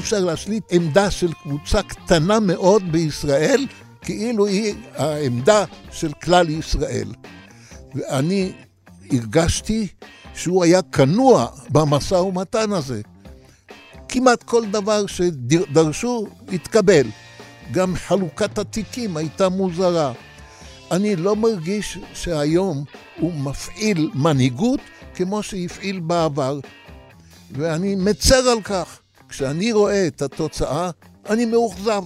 אפשר להשליט עמדה של קבוצה קטנה מאוד בישראל, כאילו היא העמדה של כלל ישראל. ואני הרגשתי שהוא היה כנוע במשא ומתן הזה. כמעט כל דבר שדרשו התקבל. גם חלוקת התיקים הייתה מוזרה. אני לא מרגיש שהיום הוא מפעיל מנהיגות כמו שהפעיל בעבר, ואני מצר על כך. כשאני רואה את התוצאה, אני מאוכזב.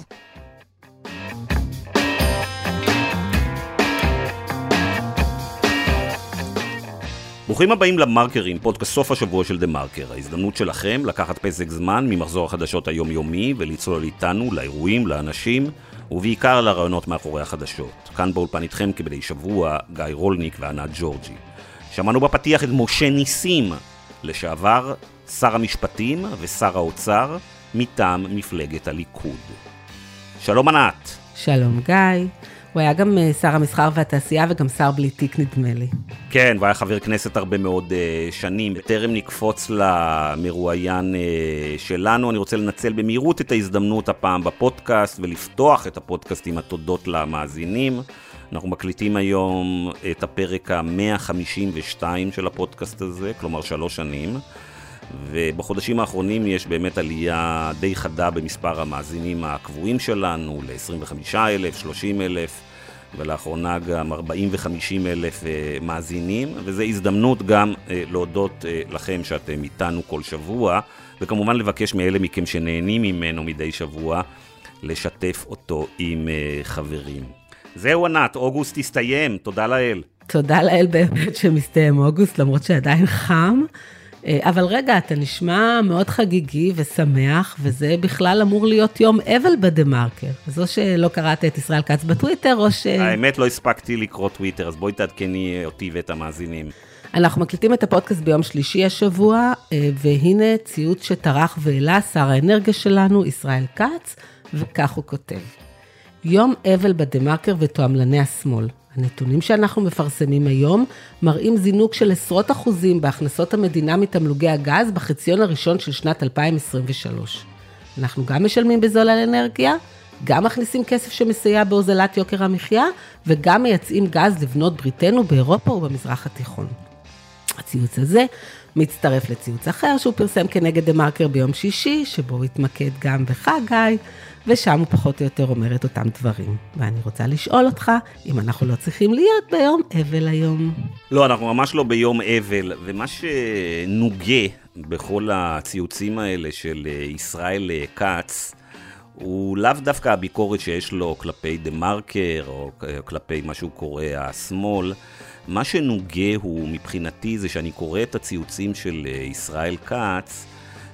ברוכים הבאים למרקרים, פודקאסט סוף השבוע של דה מרקר. ההזדמנות שלכם לקחת פסק זמן ממחזור החדשות היומיומי ולצלול איתנו לאירועים, לאנשים, ובעיקר לרעיונות מאחורי החדשות. כאן באולפן איתכם כבדי שבוע, גיא רולניק וענת ג'ורג'י. שמענו בפתיח את משה ניסים, לשעבר שר המשפטים ושר האוצר, מטעם מפלגת הליכוד. שלום ענת. שלום גיא. הוא היה גם אה, שר המסחר והתעשייה וגם שר בלי תיק נדמה לי. כן, והיה חבר כנסת הרבה מאוד uh, שנים. בטרם נקפוץ למרואיין uh, שלנו, אני רוצה לנצל במהירות את ההזדמנות הפעם בפודקאסט ולפתוח את הפודקאסט עם התודות למאזינים. אנחנו מקליטים היום את הפרק ה-152 של הפודקאסט הזה, כלומר שלוש שנים. ובחודשים האחרונים יש באמת עלייה די חדה במספר המאזינים הקבועים שלנו, ל-25,000, 30,000, ולאחרונה גם 40 ו-50 אלף מאזינים, וזו הזדמנות גם אה, להודות אה, לכם שאתם איתנו כל שבוע, וכמובן לבקש מאלה מכם שנהנים ממנו מדי שבוע, לשתף אותו עם אה, חברים. זהו ענת, אוגוסט הסתיים, תודה לאל. תודה לאל באמת שמסתיים אוגוסט, למרות שעדיין חם. אה, אבל רגע, אתה נשמע מאוד חגיגי ושמח, וזה בכלל אמור להיות יום אבל בדה-מרקר. אז או שלא קראת את ישראל כץ בטוויטר, או ש... האמת, לא הספקתי לקרוא טוויטר, אז בואי תעדכני אותי ואת המאזינים. אנחנו מקליטים את הפודקאסט ביום שלישי השבוע, אה, והנה ציוץ שטרח והעלה שר האנרגיה שלנו, ישראל כץ, וכך הוא כותב: יום אבל בדה-מרקר ותועמלני השמאל. הנתונים שאנחנו מפרסמים היום מראים זינוק של עשרות אחוזים בהכנסות המדינה מתמלוגי הגז בחציון הראשון של שנת 2023. אנחנו גם משלמים בזול על אנרגיה, גם מכניסים כסף שמסייע בהוזלת יוקר המחיה, וגם מייצאים גז לבנות בריתנו באירופה ובמזרח התיכון. הציוץ הזה מצטרף לציוץ אחר שהוא פרסם כנגד דה מרקר ביום שישי, שבו הוא התמקד גם בך, גיא, ושם הוא פחות או יותר אומר את אותם דברים. ואני רוצה לשאול אותך, אם אנחנו לא צריכים להיות ביום אבל היום. לא, אנחנו ממש לא ביום אבל, ומה שנוגה בכל הציוצים האלה של אה, ישראל אה, כץ, הוא לאו דווקא הביקורת שיש לו כלפי דה מרקר, או כלפי מה שהוא קורא השמאל. מה שנוגה הוא מבחינתי זה שאני קורא את הציוצים של אה, ישראל כץ,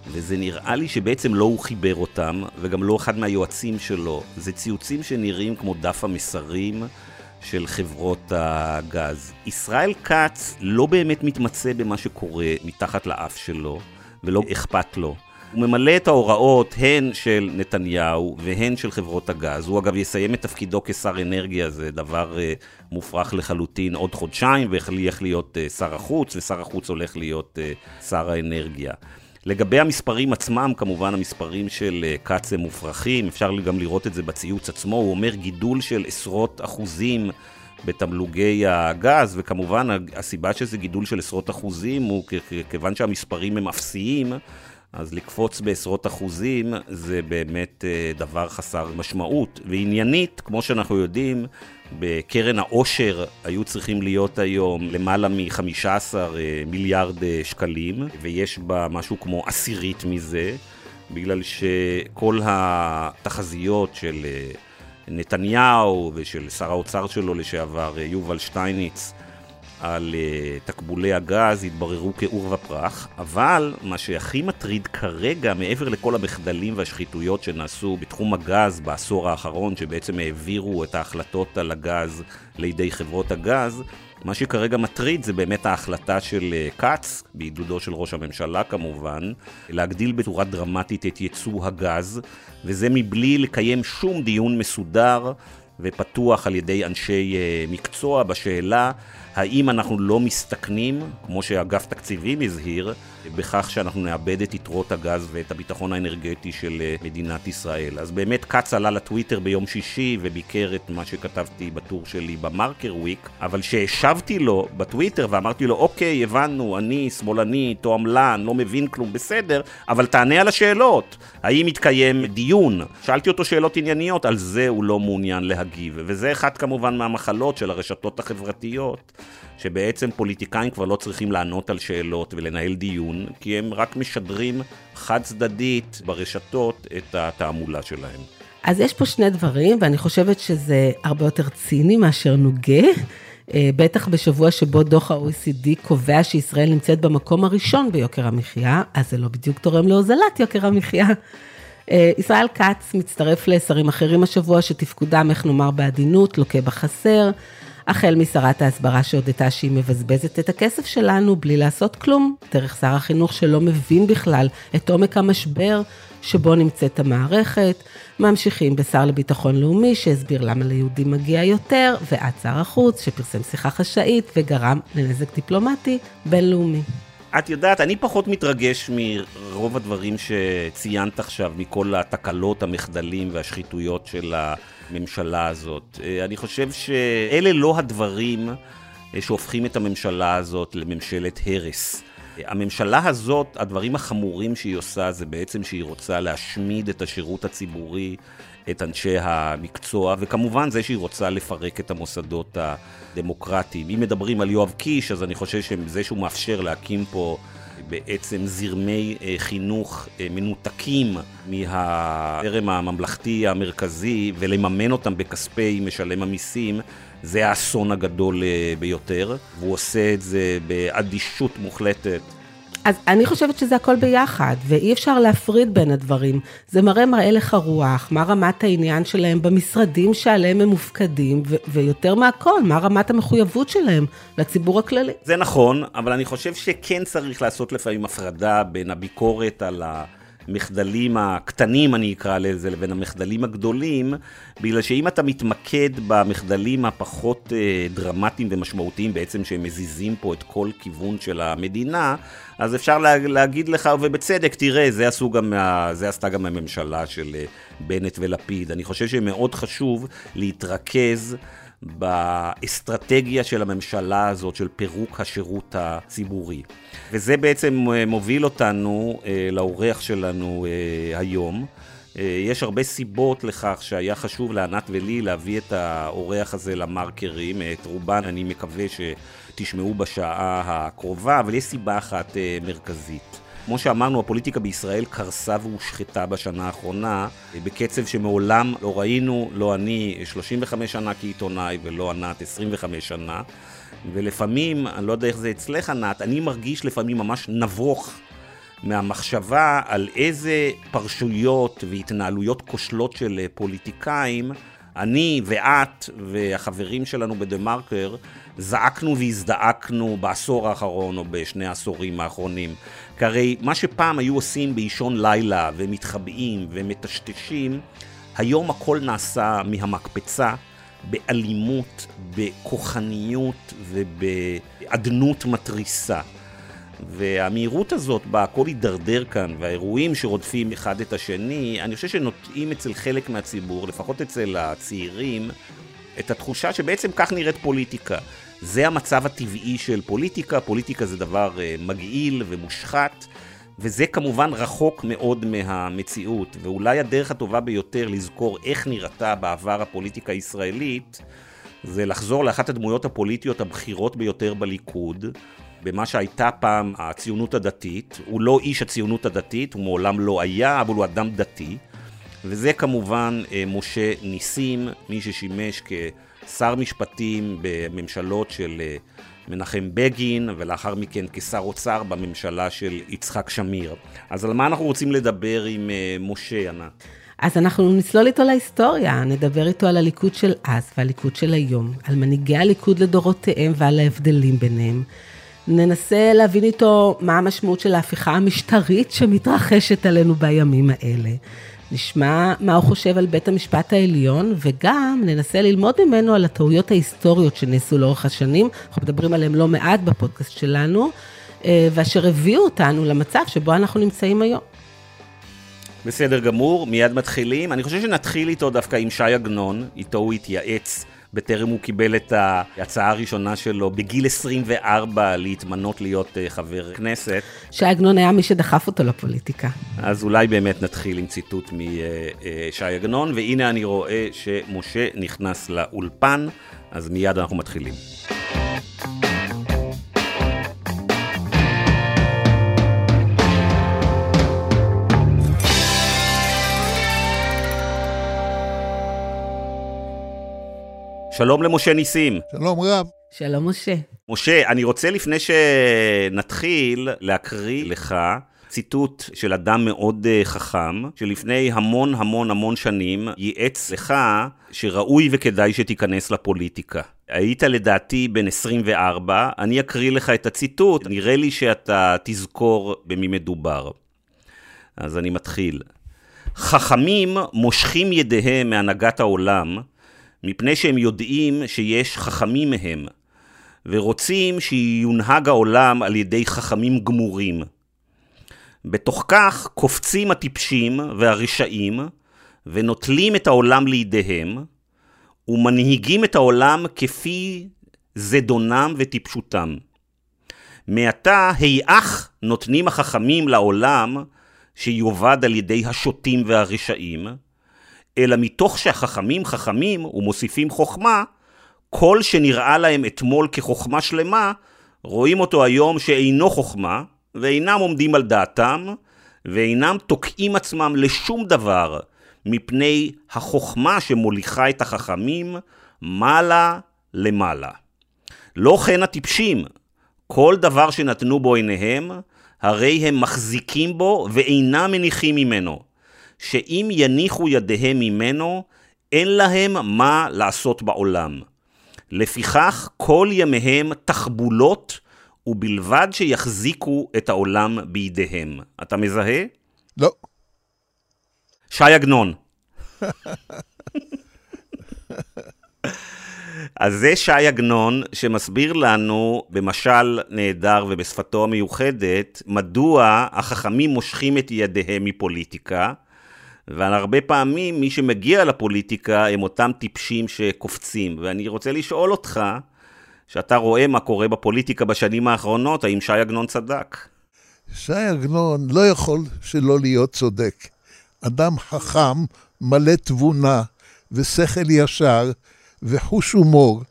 וזה נראה לי שבעצם לא הוא חיבר אותם, וגם לא אחד מהיועצים שלו. זה ציוצים שנראים כמו דף המסרים של חברות הגז. ישראל כץ לא באמת מתמצא במה שקורה מתחת לאף שלו, ולא אכפת לו. הוא ממלא את ההוראות הן של נתניהו והן של חברות הגז. הוא אגב יסיים את תפקידו כשר אנרגיה, זה דבר uh, מופרך לחלוטין עוד חודשיים, והולך להיות uh, שר החוץ, ושר החוץ הולך להיות uh, שר האנרגיה. לגבי המספרים עצמם, כמובן המספרים של uh, כץ הם מופרכים, אפשר גם לראות את זה בציוץ עצמו, הוא אומר גידול של עשרות אחוזים בתמלוגי הגז, וכמובן הסיבה שזה גידול של עשרות אחוזים הוא כיוון שהמספרים הם אפסיים. אז לקפוץ בעשרות אחוזים זה באמת אה, דבר חסר משמעות. ועניינית, כמו שאנחנו יודעים, בקרן העושר היו צריכים להיות היום למעלה מ-15 אה, מיליארד אה, שקלים, ויש בה משהו כמו עשירית מזה, בגלל שכל התחזיות של נתניהו ושל שר האוצר שלו לשעבר, יובל שטייניץ, על uh, תקבולי הגז התבררו כעור ופרח, אבל מה שהכי מטריד כרגע, מעבר לכל המחדלים והשחיתויות שנעשו בתחום הגז בעשור האחרון, שבעצם העבירו את ההחלטות על הגז לידי חברות הגז, מה שכרגע מטריד זה באמת ההחלטה של uh, כץ, בעידודו של ראש הממשלה כמובן, להגדיל בצורה דרמטית את ייצוא הגז, וזה מבלי לקיים שום דיון מסודר ופתוח על ידי אנשי uh, מקצוע בשאלה האם אנחנו לא מסתכנים, כמו שאגף תקציבים הזהיר, בכך שאנחנו נאבד את יתרות הגז ואת הביטחון האנרגטי של אה, מדינת ישראל. אז באמת כץ עלה לטוויטר ביום שישי וביקר את מה שכתבתי בטור שלי במרקר וויק, אבל כשהשבתי לו בטוויטר ואמרתי לו, אוקיי, הבנו, אני שמאלני, תועמלן, לא מבין כלום, בסדר, אבל תענה על השאלות. האם יתקיים דיון? שאלתי אותו שאלות ענייניות, על זה הוא לא מעוניין להגיב. וזה אחד כמובן מהמחלות של הרשתות החברתיות. שבעצם פוליטיקאים כבר לא צריכים לענות על שאלות ולנהל דיון, כי הם רק משדרים חד צדדית ברשתות את התעמולה שלהם. אז יש פה שני דברים, ואני חושבת שזה הרבה יותר ציני מאשר נוגה. אה, בטח בשבוע שבו דוח ה-OECD קובע שישראל נמצאת במקום הראשון ביוקר המחיה, אז זה לא בדיוק תורם להוזלת יוקר המחיה. אה, ישראל כץ מצטרף לשרים אחרים השבוע שתפקודם, איך נאמר בעדינות, לוקה בחסר. החל משרת ההסברה שהודתה שהיא מבזבזת את הכסף שלנו בלי לעשות כלום, דרך שר החינוך שלא מבין בכלל את עומק המשבר שבו נמצאת המערכת, ממשיכים בשר לביטחון לאומי שהסביר למה ליהודים מגיע יותר, ועד שר החוץ שפרסם שיחה חשאית וגרם לנזק דיפלומטי בינלאומי. את יודעת, אני פחות מתרגש מרוב הדברים שציינת עכשיו, מכל התקלות, המחדלים והשחיתויות של הממשלה הזאת. אה, אני חושב שאלה לא הדברים אה, שהופכים את הממשלה הזאת לממשלת הרס. הממשלה הזאת, הדברים החמורים שהיא עושה זה בעצם שהיא רוצה להשמיד את השירות הציבורי, את אנשי המקצוע, וכמובן זה שהיא רוצה לפרק את המוסדות הדמוקרטיים. אם מדברים על יואב קיש, אז אני חושב שזה שהוא מאפשר להקים פה בעצם זרמי אה, חינוך אה, מנותקים מהזרם הממלכתי המרכזי ולממן אותם בכספי משלם המיסים, זה האסון הגדול אה, ביותר, והוא עושה את זה באדישות מוחלטת. אז אני חושבת שזה הכל ביחד, ואי אפשר להפריד בין הדברים. זה מראה מראה הלך הרוח, מה רמת העניין שלהם במשרדים שעליהם הם מופקדים, ו- ויותר מהכל, מה רמת המחויבות שלהם לציבור הכללי. זה נכון, אבל אני חושב שכן צריך לעשות לפעמים הפרדה בין הביקורת על ה... המחדלים הקטנים, אני אקרא לזה, לבין המחדלים הגדולים, בגלל שאם אתה מתמקד במחדלים הפחות אה, דרמטיים ומשמעותיים בעצם, שהם מזיזים פה את כל כיוון של המדינה, אז אפשר לה, להגיד לך, ובצדק, תראה, זה, עשו גם, זה עשתה גם הממשלה של אה, בנט ולפיד. אני חושב שמאוד חשוב להתרכז באסטרטגיה של הממשלה הזאת, של פירוק השירות הציבורי. וזה בעצם אה, מוביל אותנו אה, לאורח שלנו אה, היום. יש הרבה סיבות לכך שהיה חשוב לענת ולי להביא את האורח הזה למרקרים, את רובן אני מקווה שתשמעו בשעה הקרובה, אבל יש סיבה אחת מרכזית. כמו שאמרנו, הפוליטיקה בישראל קרסה והושחתה בשנה האחרונה בקצב שמעולם לא ראינו, לא אני 35 שנה כעיתונאי ולא ענת 25 שנה. ולפעמים, אני לא יודע איך זה אצלך ענת, אני מרגיש לפעמים ממש נבוך מהמחשבה על איזה פרשויות והתנהלויות כושלות של פוליטיקאים אני ואת והחברים שלנו בדה מרקר זעקנו והזדעקנו בעשור האחרון או בשני העשורים האחרונים. כי הרי מה שפעם היו עושים באישון לילה ומתחבאים ומטשטשים, היום הכל נעשה מהמקפצה באלימות, בכוחניות ובאדנות מתריסה. והמהירות הזאת בה הכל הידרדר כאן, והאירועים שרודפים אחד את השני, אני חושב שנוטעים אצל חלק מהציבור, לפחות אצל הצעירים, את התחושה שבעצם כך נראית פוליטיקה. זה המצב הטבעי של פוליטיקה, פוליטיקה זה דבר אה, מגעיל ומושחת, וזה כמובן רחוק מאוד מהמציאות, ואולי הדרך הטובה ביותר לזכור איך נראתה בעבר הפוליטיקה הישראלית, זה לחזור לאחת הדמויות הפוליטיות הבכירות ביותר בליכוד, במה שהייתה פעם הציונות הדתית. הוא לא איש הציונות הדתית, הוא מעולם לא היה, אבל הוא אדם דתי. וזה כמובן אה, משה ניסים, מי ששימש כשר משפטים בממשלות של אה, מנחם בגין, ולאחר מכן כשר אוצר בממשלה של יצחק שמיר. אז על מה אנחנו רוצים לדבר עם אה, משה, ענת? אז אנחנו נצלול איתו להיסטוריה, נדבר איתו על הליכוד של אז והליכוד של היום, על מנהיגי הליכוד לדורותיהם ועל ההבדלים ביניהם. ננסה להבין איתו מה המשמעות של ההפיכה המשטרית שמתרחשת עלינו בימים האלה. נשמע מה הוא חושב על בית המשפט העליון, וגם ננסה ללמוד ממנו על הטעויות ההיסטוריות שנעשו לאורך השנים, אנחנו מדברים עליהן לא מעט בפודקאסט שלנו, אה, ואשר הביאו אותנו למצב שבו אנחנו נמצאים היום. בסדר גמור, מיד מתחילים. אני חושב שנתחיל איתו דווקא עם שי עגנון, איתו הוא התייעץ בטרם הוא קיבל את ההצעה הראשונה שלו בגיל 24 להתמנות להיות אה, חבר כנסת. שי עגנון היה מי שדחף אותו לפוליטיקה. אז אולי באמת נתחיל עם ציטוט משי עגנון, והנה אני רואה שמשה נכנס לאולפן, אז מיד אנחנו מתחילים. שלום למשה ניסים. שלום רב. שלום משה. משה, אני רוצה לפני שנתחיל להקריא לך ציטוט של אדם מאוד אה, חכם, שלפני המון המון המון שנים ייעץ לך שראוי וכדאי שתיכנס לפוליטיקה. היית לדעתי בן 24, אני אקריא לך את הציטוט, נראה לי שאתה תזכור במי מדובר. אז אני מתחיל. חכמים מושכים ידיהם מהנהגת העולם, מפני שהם יודעים שיש חכמים מהם, ורוצים שיונהג העולם על ידי חכמים גמורים. בתוך כך קופצים הטיפשים והרשעים, ונוטלים את העולם לידיהם, ומנהיגים את העולם כפי זדונם וטיפשותם. מעתה היאך נותנים החכמים לעולם שיובד על ידי השוטים והרשעים, אלא מתוך שהחכמים חכמים ומוסיפים חוכמה, כל שנראה להם אתמול כחוכמה שלמה, רואים אותו היום שאינו חוכמה, ואינם עומדים על דעתם, ואינם תוקעים עצמם לשום דבר, מפני החוכמה שמוליכה את החכמים מעלה למעלה. לא כן הטיפשים, כל דבר שנתנו בו עיניהם, הרי הם מחזיקים בו ואינם מניחים ממנו. שאם יניחו ידיהם ממנו, אין להם מה לעשות בעולם. לפיכך כל ימיהם תחבולות, ובלבד שיחזיקו את העולם בידיהם. אתה מזהה? לא. שי עגנון. אז זה שי עגנון שמסביר לנו במשל נהדר ובשפתו המיוחדת, מדוע החכמים מושכים את ידיהם מפוליטיקה, והרבה פעמים מי שמגיע לפוליטיקה הם אותם טיפשים שקופצים. ואני רוצה לשאול אותך, שאתה רואה מה קורה בפוליטיקה בשנים האחרונות, האם שי עגנון צדק? שי עגנון לא יכול שלא להיות צודק. אדם חכם, מלא תבונה ושכל ישר וחוש הומור,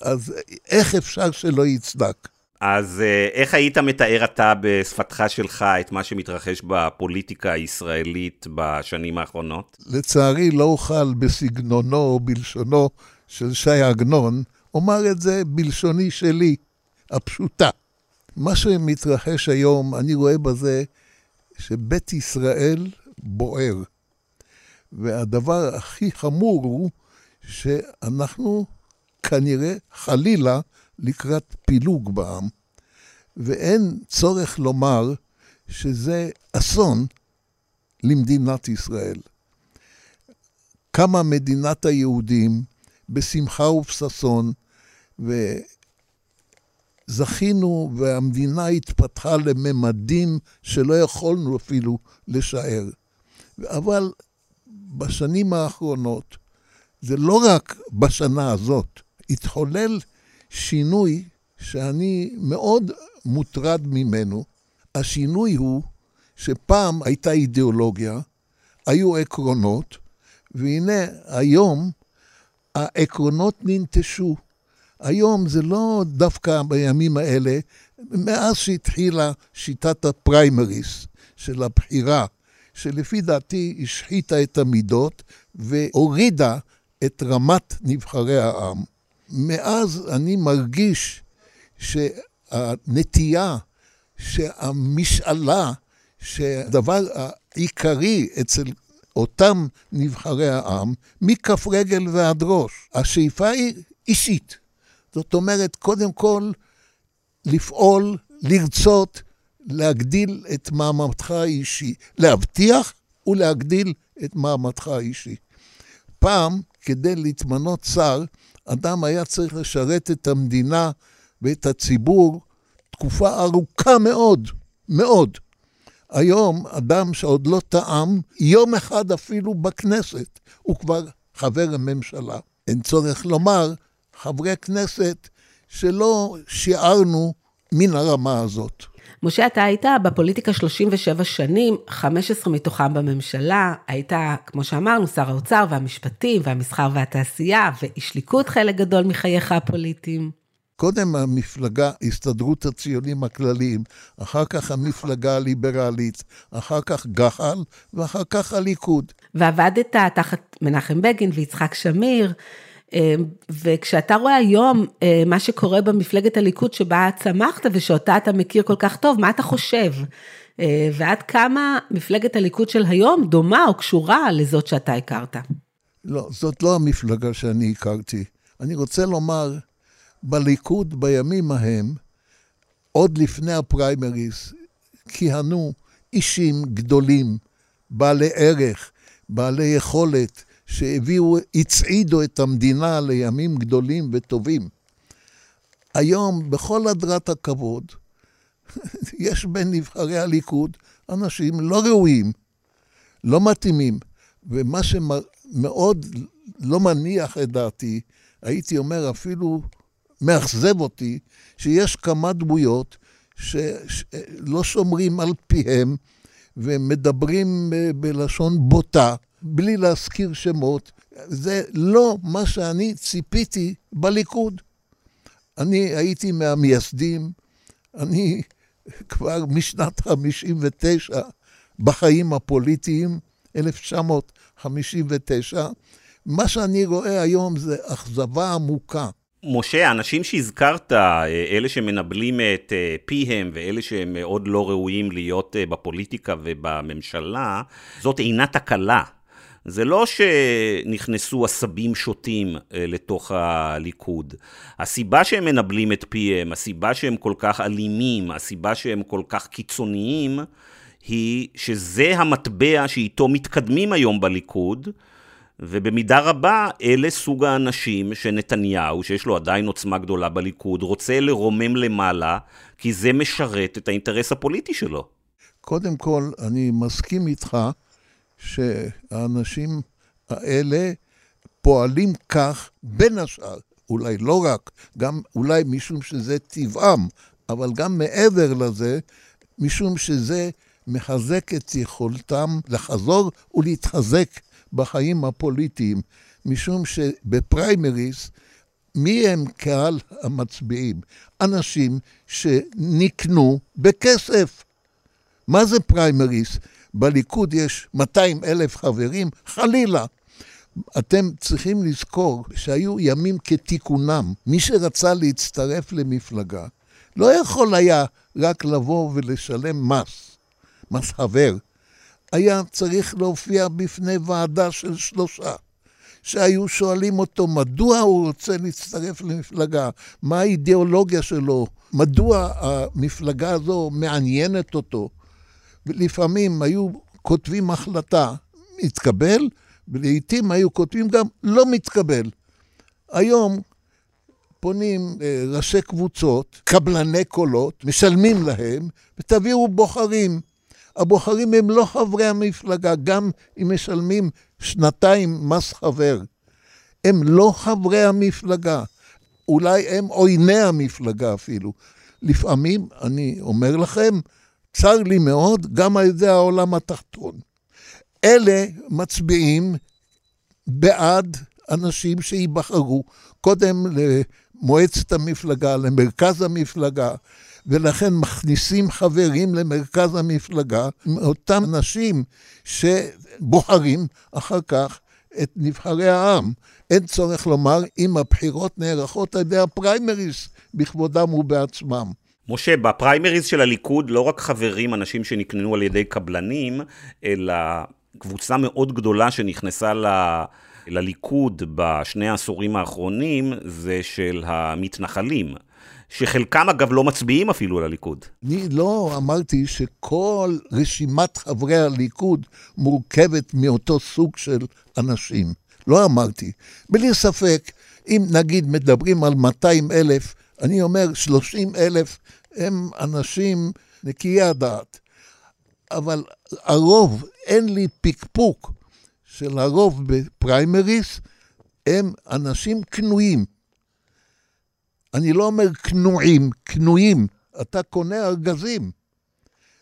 אז איך אפשר שלא יצדק? אז אה, איך היית מתאר אתה בשפתך שלך את מה שמתרחש בפוליטיקה הישראלית בשנים האחרונות? לצערי לא אוכל בסגנונו או בלשונו של שי עגנון, אומר את זה בלשוני שלי, הפשוטה. מה שמתרחש היום, אני רואה בזה שבית ישראל בוער. והדבר הכי חמור הוא שאנחנו כנראה, חלילה, לקראת פילוג בעם, ואין צורך לומר שזה אסון למדינת ישראל. קמה מדינת היהודים בשמחה ובששון, וזכינו והמדינה התפתחה לממדים שלא יכולנו אפילו לשער. אבל בשנים האחרונות, זה לא רק בשנה הזאת, התחולל שינוי שאני מאוד מוטרד ממנו. השינוי הוא שפעם הייתה אידיאולוגיה, היו עקרונות, והנה היום העקרונות ננטשו. היום זה לא דווקא בימים האלה, מאז שהתחילה שיטת הפריימריס של הבחירה, שלפי דעתי השחיתה את המידות והורידה את רמת נבחרי העם. מאז אני מרגיש שהנטייה, שהמשאלה, שהדבר העיקרי אצל אותם נבחרי העם, מכף רגל ועד ראש, השאיפה היא אישית. זאת אומרת, קודם כל, לפעול, לרצות, להגדיל את מעמדך האישי, להבטיח ולהגדיל את מעמדך האישי. פעם, כדי להתמנות שר, אדם היה צריך לשרת את המדינה ואת הציבור תקופה ארוכה מאוד, מאוד. היום, אדם שעוד לא טעם, יום אחד אפילו בכנסת, הוא כבר חבר הממשלה. אין צורך לומר, חברי כנסת שלא שיערנו מן הרמה הזאת. משה, אתה היית בפוליטיקה 37 שנים, 15 מתוכם בממשלה, היית, כמו שאמרנו, שר האוצר והמשפטים והמסחר והתעשייה, ואיש ליכוד חלק גדול מחייך הפוליטיים. קודם המפלגה, הסתדרות הציונים הכלליים, אחר כך המפלגה הליברלית, אחר כך גח"ל, ואחר כך הליכוד. ועבדת תחת מנחם בגין ויצחק שמיר, וכשאתה רואה היום אה, מה שקורה במפלגת הליכוד שבה צמחת ושאותה אתה מכיר כל כך טוב, מה אתה חושב? אה, ועד כמה מפלגת הליכוד של היום דומה או קשורה לזאת שאתה הכרת? לא, זאת לא המפלגה שאני הכרתי. אני רוצה לומר, בליכוד בימים ההם, עוד לפני הפריימריז, כיהנו אישים גדולים, בעלי ערך, בעלי יכולת, שהביאו, הצעידו את המדינה לימים גדולים וטובים. היום, בכל הדרת הכבוד, יש בין נבחרי הליכוד אנשים לא ראויים, לא מתאימים, ומה שמאוד לא מניח את דעתי, הייתי אומר אפילו מאכזב אותי, שיש כמה דמויות שלא שומרים על פיהם ומדברים בלשון בוטה, בלי להזכיר שמות. זה לא מה שאני ציפיתי בליכוד. אני הייתי מהמייסדים, אני כבר משנת 59 בחיים הפוליטיים, 1959. מה שאני רואה היום זה אכזבה עמוקה. משה, האנשים שהזכרת, אה, אלה שמנבלים את אה, פיהם ואלה שהם מאוד לא ראויים להיות אה, בפוליטיקה ובממשלה, זאת אינה תקלה. זה לא שנכנסו עשבים שוטים לתוך הליכוד. הסיבה שהם מנבלים את פיהם, הסיבה שהם כל כך אלימים, הסיבה שהם כל כך קיצוניים, היא שזה המטבע שאיתו מתקדמים היום בליכוד, ובמידה רבה אלה סוג האנשים שנתניהו, שיש לו עדיין עוצמה גדולה בליכוד, רוצה לרומם למעלה, כי זה משרת את האינטרס הפוליטי שלו. קודם כל, אני מסכים איתך שהאנשים האלה פועלים כך, בין השאר, אולי לא רק, גם אולי משום שזה טבעם, אבל גם מעבר לזה, משום שזה מחזק את יכולתם לחזור ולהתחזק בחיים הפוליטיים, משום שבפריימריז, מי הם קהל המצביעים? אנשים שנקנו בכסף. מה זה פריימריז? בליכוד יש 200 אלף חברים? חלילה. אתם צריכים לזכור שהיו ימים כתיקונם. מי שרצה להצטרף למפלגה לא יכול היה רק לבוא ולשלם מס, מס חבר. היה צריך להופיע בפני ועדה של שלושה, שהיו שואלים אותו מדוע הוא רוצה להצטרף למפלגה, מה האידיאולוגיה שלו, מדוע המפלגה הזו מעניינת אותו. ולפעמים היו כותבים החלטה, מתקבל, ולעיתים היו כותבים גם לא מתקבל. היום פונים אה, ראשי קבוצות, קבלני קולות, משלמים להם, ותביאו בוחרים. הבוחרים הם לא חברי המפלגה, גם אם משלמים שנתיים מס חבר. הם לא חברי המפלגה. אולי הם עויני המפלגה אפילו. לפעמים, אני אומר לכם, צר לי מאוד, גם על ידי העולם התחתון. אלה מצביעים בעד אנשים שייבחרו, קודם למועצת המפלגה, למרכז המפלגה, ולכן מכניסים חברים למרכז המפלגה, אותם אנשים שבוחרים אחר כך את נבחרי העם. אין צורך לומר אם הבחירות נערכות על ידי הפריימריס בכבודם ובעצמם. משה, בפריימריז של הליכוד לא רק חברים, אנשים שנקננו על ידי קבלנים, אלא קבוצה מאוד גדולה שנכנסה ל... לליכוד בשני העשורים האחרונים זה של המתנחלים. שחלקם אגב לא מצביעים אפילו לליכוד. אני לא אמרתי שכל רשימת חברי הליכוד מורכבת מאותו סוג של אנשים. לא אמרתי. בלי ספק, אם נגיד מדברים על 200 אלף, אני אומר 30 אלף הם אנשים נקיי הדעת. אבל הרוב, אין לי פקפוק של הרוב בפריימריס, הם אנשים קנויים. אני לא אומר קנועים, קנויים. אתה קונה ארגזים,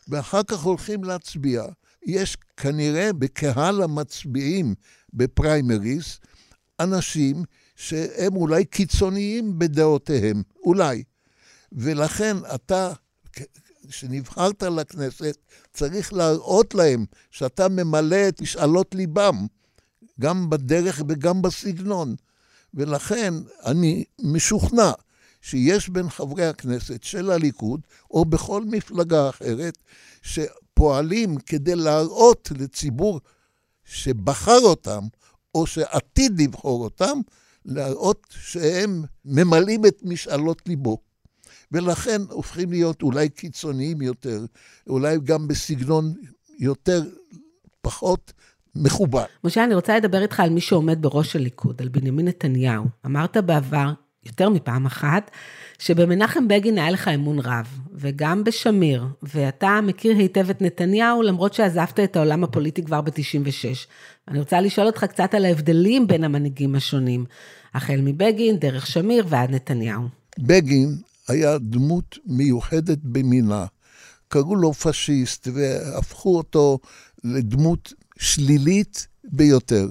ואחר כך הולכים להצביע. יש כנראה בקהל המצביעים בפריימריס אנשים שהם אולי קיצוניים בדעותיהם, אולי. ולכן אתה, כשנבחרת לכנסת, צריך להראות להם שאתה ממלא את משאלות ליבם, גם בדרך וגם בסגנון. ולכן אני משוכנע שיש בין חברי הכנסת של הליכוד, או בכל מפלגה אחרת, שפועלים כדי להראות לציבור שבחר אותם, או שעתיד לבחור אותם, להראות שהם ממלאים את משאלות ליבו. ולכן הופכים להיות אולי קיצוניים יותר, אולי גם בסגנון יותר, פחות מכובד. משה, אני רוצה לדבר איתך על מי שעומד בראש הליכוד, על בנימין נתניהו. אמרת בעבר, יותר מפעם אחת, שבמנחם בגין היה לך אמון רב, וגם בשמיר, ואתה מכיר היטב את נתניהו, למרות שעזבת את העולם הפוליטי כבר ב-96. אני רוצה לשאול אותך קצת על ההבדלים בין המנהיגים השונים, החל מבגין, דרך שמיר ועד נתניהו. בגין היה דמות מיוחדת במינה. קראו לו פשיסט, והפכו אותו לדמות שלילית ביותר.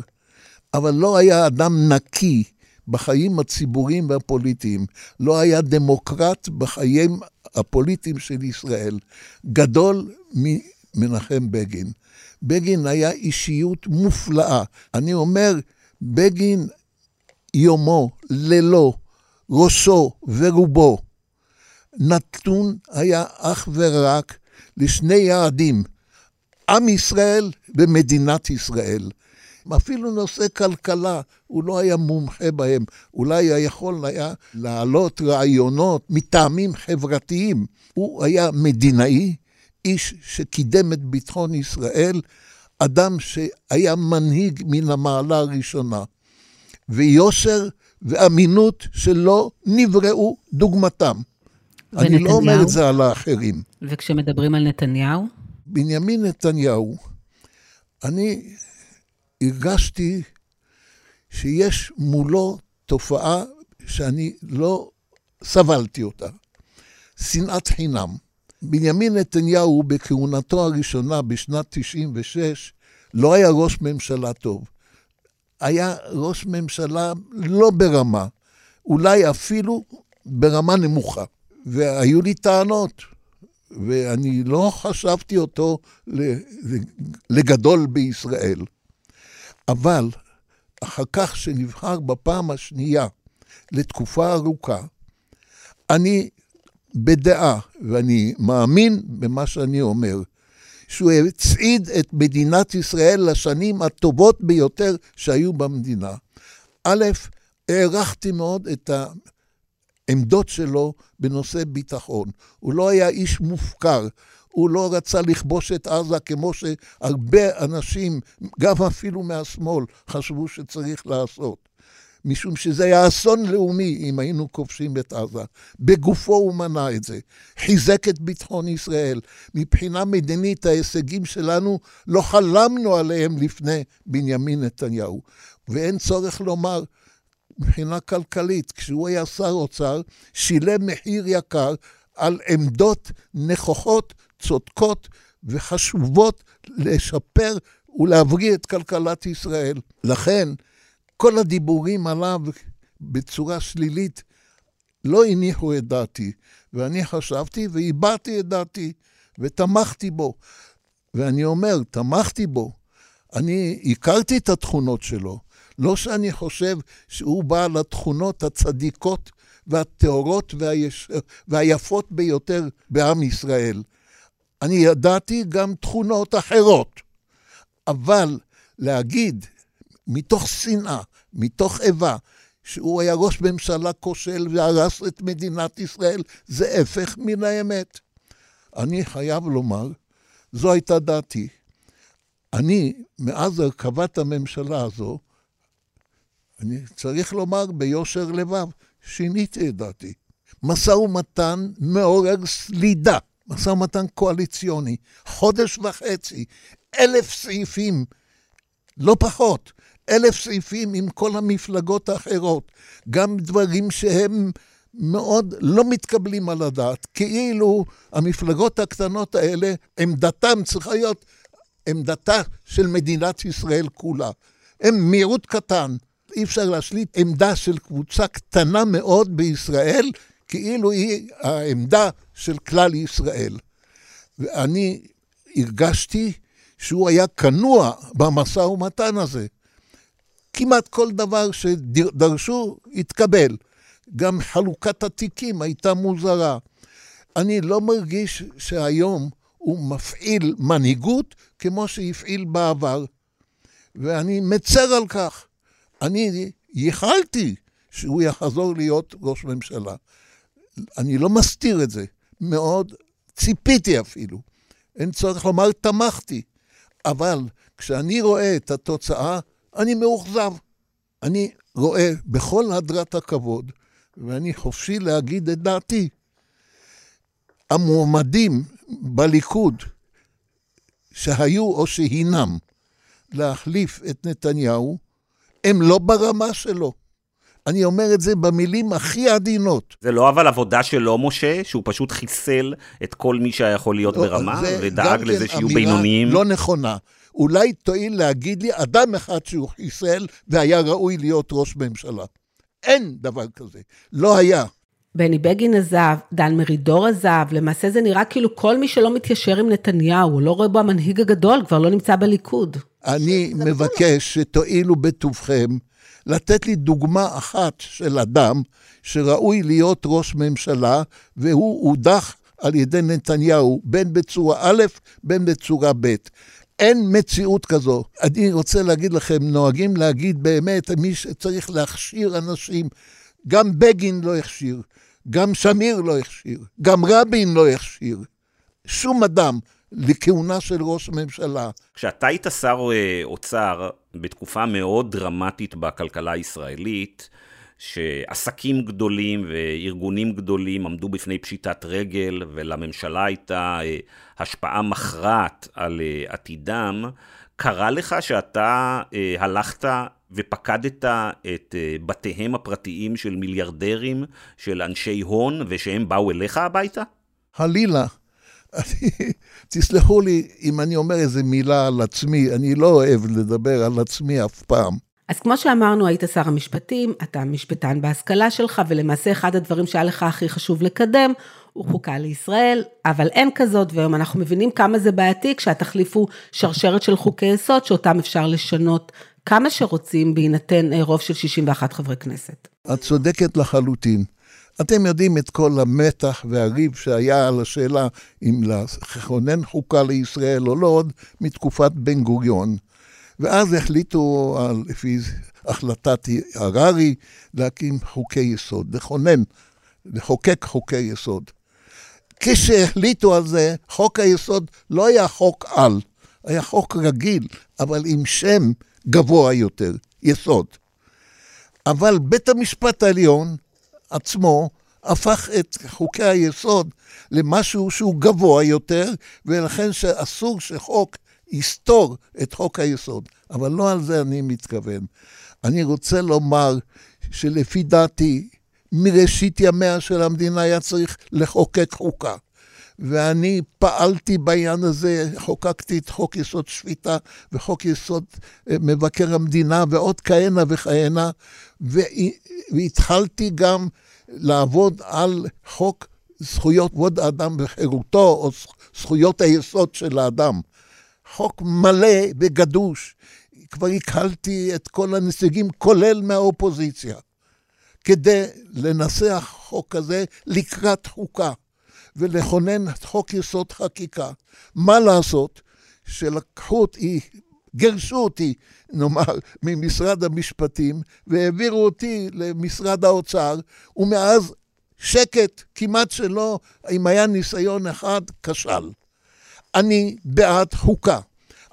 אבל לא היה אדם נקי בחיים הציבוריים והפוליטיים. לא היה דמוקרט בחיים הפוליטיים של ישראל. גדול ממנחם בגין. בגין היה אישיות מופלאה. אני אומר, בגין יומו, לילו, ראשו ורובו, נתון היה אך ורק לשני יעדים, עם ישראל ומדינת ישראל. אפילו נושא כלכלה, הוא לא היה מומחה בהם. אולי יכול היה להעלות רעיונות מטעמים חברתיים. הוא היה מדינאי, איש שקידם את ביטחון ישראל, אדם שהיה מנהיג מן המעלה הראשונה. ויושר ואמינות שלא נבראו דוגמתם. ונתניהו? אני לא אומר את זה על האחרים. וכשמדברים על נתניהו? בנימין נתניהו, אני הרגשתי שיש מולו תופעה שאני לא סבלתי אותה, שנאת חינם. בנימין נתניהו בכהונתו הראשונה בשנת 96 לא היה ראש ממשלה טוב. היה ראש ממשלה לא ברמה, אולי אפילו ברמה נמוכה. והיו לי טענות, ואני לא חשבתי אותו לגדול בישראל. אבל אחר כך שנבחר בפעם השנייה לתקופה ארוכה, אני בדעה, ואני מאמין במה שאני אומר, שהוא הצעיד את מדינת ישראל לשנים הטובות ביותר שהיו במדינה. א', הערכתי מאוד את העמדות שלו בנושא ביטחון. הוא לא היה איש מופקר, הוא לא רצה לכבוש את עזה כמו שהרבה אנשים, גם אפילו מהשמאל, חשבו שצריך לעשות. משום שזה היה אסון לאומי אם היינו כובשים את עזה. בגופו הוא מנע את זה. חיזק את ביטחון ישראל. מבחינה מדינית, ההישגים שלנו, לא חלמנו עליהם לפני בנימין נתניהו. ואין צורך לומר, מבחינה כלכלית, כשהוא היה שר אוצר, שילם מחיר יקר על עמדות נכוחות, צודקות וחשובות לשפר ולהבריא את כלכלת ישראל. לכן, כל הדיבורים עליו בצורה שלילית לא הניחו את דעתי, ואני חשבתי והבעתי את דעתי ותמכתי בו. ואני אומר, תמכתי בו. אני הכרתי את התכונות שלו. לא שאני חושב שהוא בעל התכונות הצדיקות והטהורות והיש... והיפות ביותר בעם ישראל. אני ידעתי גם תכונות אחרות. אבל להגיד מתוך שנאה, מתוך איבה, שהוא היה ראש ממשלה כושל והרס את מדינת ישראל, זה הפך מן האמת. אני חייב לומר, זו הייתה דעתי. אני, מאז הרכבת הממשלה הזו, אני צריך לומר ביושר לבב, שיניתי את דעתי. משא ומתן מעורר סלידה, משא ומתן קואליציוני, חודש וחצי, אלף סעיפים, לא פחות, אלף סעיפים עם כל המפלגות האחרות, גם דברים שהם מאוד לא מתקבלים על הדעת, כאילו המפלגות הקטנות האלה, עמדתם צריכה להיות עמדתה של מדינת ישראל כולה. הם מיעוט קטן, אי אפשר להשליט עמדה של קבוצה קטנה מאוד בישראל, כאילו היא העמדה של כלל ישראל. ואני הרגשתי שהוא היה כנוע במשא ומתן הזה. כמעט כל דבר שדרשו התקבל. גם חלוקת התיקים הייתה מוזרה. אני לא מרגיש שהיום הוא מפעיל מנהיגות כמו שהפעיל בעבר, ואני מצר על כך. אני ייחלתי שהוא יחזור להיות ראש ממשלה. אני לא מסתיר את זה, מאוד ציפיתי אפילו. אין צורך לומר תמכתי, אבל כשאני רואה את התוצאה, אני מאוכזב. אני רואה בכל הדרת הכבוד, ואני חופשי להגיד את דעתי. המועמדים בליכוד שהיו או שהינם להחליף את נתניהו, הם לא ברמה שלו. אני אומר את זה במילים הכי עדינות. זה לא אבל עבודה שלו, משה, שהוא פשוט חיסל את כל מי שהיה יכול להיות לא, ברמה, ודאג לזה שיהיו בינוניים? לא נכונה. אולי תואיל להגיד לי אדם אחד שהוא חיסל והיה ראוי להיות ראש ממשלה. אין דבר כזה. לא היה. בני בגין עזב, דן מרידור עזב, למעשה זה נראה כאילו כל מי שלא מתיישר עם נתניהו, לא רואה בו המנהיג הגדול, כבר לא נמצא בליכוד. אני מבקש שתואילו בטובכם לתת לי דוגמה אחת של אדם שראוי להיות ראש ממשלה, והוא הודח על ידי נתניהו, בין בצורה א', בין בצורה ב'. אין מציאות כזו. אני רוצה להגיד לכם, נוהגים להגיד באמת, מי שצריך להכשיר אנשים, גם בגין לא הכשיר, גם שמיר לא הכשיר, גם רבין לא הכשיר. שום אדם לכהונה של ראש ממשלה. כשאתה היית שר אה, אוצר בתקופה מאוד דרמטית בכלכלה הישראלית, שעסקים גדולים וארגונים גדולים עמדו בפני פשיטת רגל, ולממשלה הייתה אה, השפעה מכרעת על אה, עתידם, קרה לך שאתה הלכת ופקדת את בתיהם הפרטיים של מיליארדרים, של אנשי הון, ושהם באו אליך הביתה? חלילה. אני, תסלחו לי אם אני אומר איזה מילה על עצמי, אני לא אוהב לדבר על עצמי אף פעם. אז כמו שאמרנו, היית שר המשפטים, אתה משפטן בהשכלה שלך, ולמעשה אחד הדברים שהיה לך הכי חשוב לקדם, הוא חוקה לישראל, אבל אין כזאת, והיום אנחנו מבינים כמה זה בעייתי כשהתחליף הוא שרשרת של חוקי יסוד, שאותם אפשר לשנות כמה שרוצים, בהינתן רוב של 61 חברי כנסת. את צודקת לחלוטין. אתם יודעים את כל המתח והריב שהיה על השאלה אם לכונן חוקה לישראל או לא עוד מתקופת בן גוריון. ואז החליטו, לפי החלטת הררי, להקים חוקי יסוד, לכונן, לחוקק חוקי יסוד. כשהחליטו על זה, חוק היסוד לא היה חוק על, היה חוק רגיל, אבל עם שם גבוה יותר, יסוד. אבל בית המשפט העליון עצמו הפך את חוקי היסוד למשהו שהוא גבוה יותר, ולכן שאסור שחוק יסתור את חוק היסוד. אבל לא על זה אני מתכוון. אני רוצה לומר שלפי דעתי, מראשית ימיה של המדינה היה צריך לחוקק חוקה. ואני פעלתי בעניין הזה, חוקקתי את חוק יסוד שפיטה וחוק יסוד אה, מבקר המדינה ועוד כהנה וכהנה, והתחלתי גם לעבוד על חוק זכויות כבוד האדם וחירותו, או זכויות היסוד של האדם. חוק מלא וגדוש. כבר הקהלתי את כל הנציגים, כולל מהאופוזיציה, כדי לנסח חוק כזה לקראת חוקה. ולכונן חוק יסוד חקיקה. מה לעשות? שלקחו אותי, גירשו אותי נאמר, ממשרד המשפטים, והעבירו אותי למשרד האוצר, ומאז שקט, כמעט שלא, אם היה ניסיון אחד, כשל. אני בעד חוקה.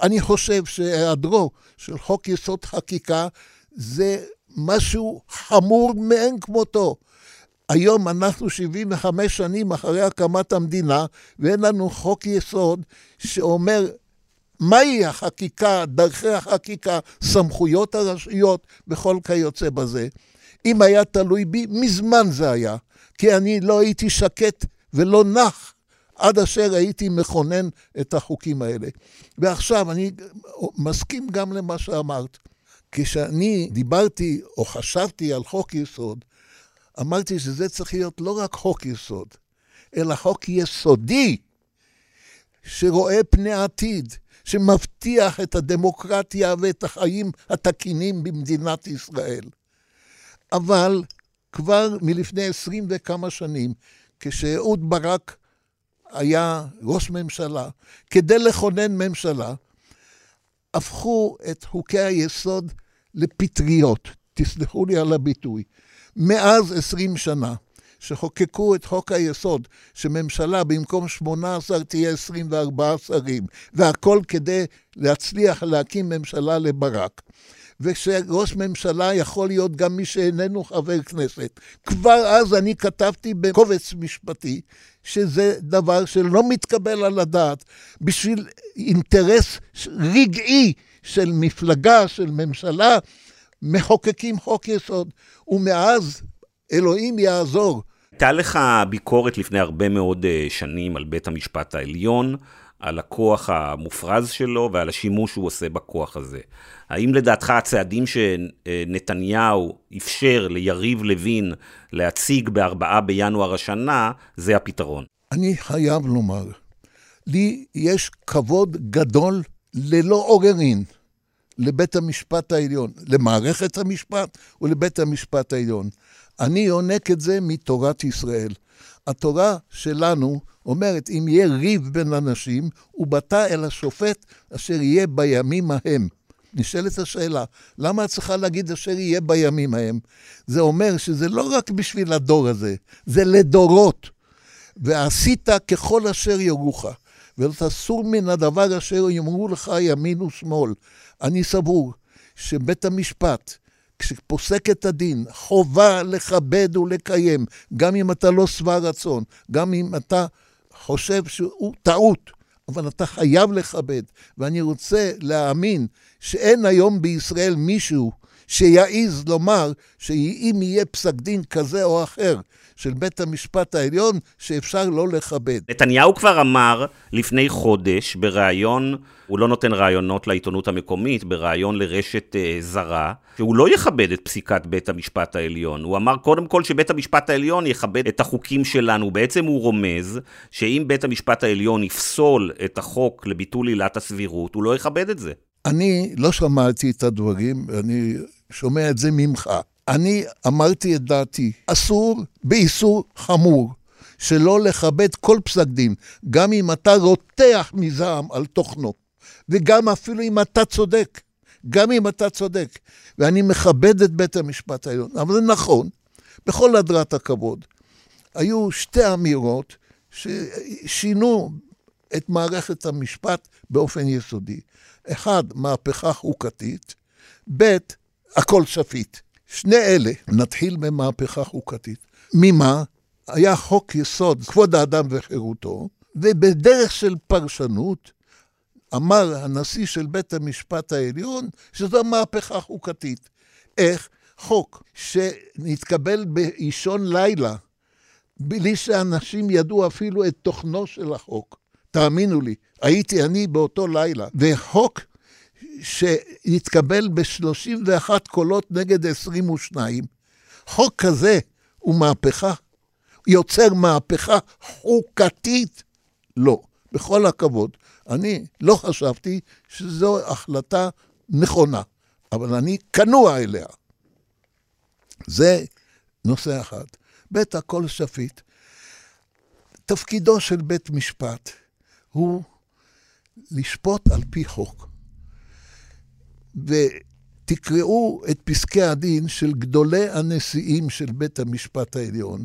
אני חושב שהיעדרו של חוק יסוד חקיקה זה משהו חמור מאין כמותו. היום אנחנו 75 שנים אחרי הקמת המדינה, ואין לנו חוק יסוד שאומר מהי החקיקה, דרכי החקיקה, סמכויות הרשויות וכל כיוצא בזה. אם היה תלוי בי, מזמן זה היה, כי אני לא הייתי שקט ולא נח עד אשר הייתי מכונן את החוקים האלה. ועכשיו, אני מסכים גם למה שאמרת. כשאני דיברתי או חשבתי על חוק יסוד, אמרתי שזה צריך להיות לא רק חוק יסוד, אלא חוק יסודי, שרואה פני עתיד, שמבטיח את הדמוקרטיה ואת החיים התקינים במדינת ישראל. אבל כבר מלפני עשרים וכמה שנים, כשאהוד ברק היה ראש ממשלה, כדי לכונן ממשלה, הפכו את חוקי היסוד לפטריות, תסלחו לי על הביטוי. מאז עשרים שנה, שחוקקו את חוק היסוד, שממשלה במקום 18 תהיה 24 שרים, והכל כדי להצליח להקים ממשלה לברק. ושראש ממשלה יכול להיות גם מי שאיננו חבר כנסת. כבר אז אני כתבתי בקובץ משפטי שזה דבר שלא מתקבל על הדעת בשביל אינטרס רגעי של מפלגה, של ממשלה, מחוקקים חוק יסוד. ומאז, אלוהים יעזור. הייתה לך ביקורת לפני הרבה מאוד אה, שנים על בית המשפט העליון, על הכוח המופרז שלו ועל השימוש שהוא עושה בכוח הזה. האם לדעתך הצעדים שנתניהו אפשר ליריב לוין להציג בארבעה בינואר השנה, זה הפתרון? אני חייב לומר, לי יש כבוד גדול ללא עוררין לבית המשפט העליון, למערכת המשפט ולבית המשפט העליון. אני יונק את זה מתורת ישראל. התורה שלנו אומרת, אם יהיה ריב בין אנשים, ובאת אל השופט אשר יהיה בימים ההם. נשאלת השאלה, למה את צריכה להגיד אשר יהיה בימים ההם? זה אומר שזה לא רק בשביל הדור הזה, זה לדורות. ועשית ככל אשר יורוך, ולא תסור מן הדבר אשר יאמרו לך ימין ושמאל. אני סבור שבית המשפט, כשפוסק את הדין, חובה לכבד ולקיים, גם אם אתה לא שבע רצון, גם אם אתה חושב שהוא טעות, אבל אתה חייב לכבד. ואני רוצה להאמין שאין היום בישראל מישהו שיעז לומר שאם יהיה פסק דין כזה או אחר של בית המשפט העליון, שאפשר לא לכבד. נתניהו כבר אמר לפני חודש בריאיון, הוא לא נותן ראיונות לעיתונות המקומית, בריאיון לרשת אה, זרה, שהוא לא יכבד את פסיקת בית המשפט העליון. הוא אמר קודם כל שבית המשפט העליון יכבד את החוקים שלנו. בעצם הוא רומז שאם בית המשפט העליון יפסול את החוק לביטול עילת הסבירות, הוא לא יכבד את זה. אני לא שמעתי את הדברים, אני שומע את זה ממך. אני אמרתי את דעתי, אסור באיסור חמור שלא לכבד כל פסק דין, גם אם אתה רותח מזעם על תוכנו, וגם אפילו אם אתה צודק, גם אם אתה צודק, ואני מכבד את בית המשפט העליון, אבל זה נכון, בכל הדרת הכבוד. היו שתי אמירות ששינו את מערכת המשפט באופן יסודי. אחד, מהפכה חוקתית, ב', הכל שפיט. שני אלה, נתחיל במהפכה חוקתית. ממה? היה חוק יסוד, כבוד האדם וחירותו, ובדרך של פרשנות, אמר הנשיא של בית המשפט העליון שזו מהפכה חוקתית. איך? חוק שנתקבל באישון לילה, בלי שאנשים ידעו אפילו את תוכנו של החוק. תאמינו לי, הייתי אני באותו לילה. וחוק שהתקבל ב-31 קולות נגד 22. חוק כזה הוא מהפכה? יוצר מהפכה חוקתית? לא. בכל הכבוד, אני לא חשבתי שזו החלטה נכונה, אבל אני כנוע אליה. זה נושא אחד. בית הכל שפיט. תפקידו של בית משפט הוא לשפוט על פי חוק. תקראו את פסקי הדין של גדולי הנשיאים של בית המשפט העליון,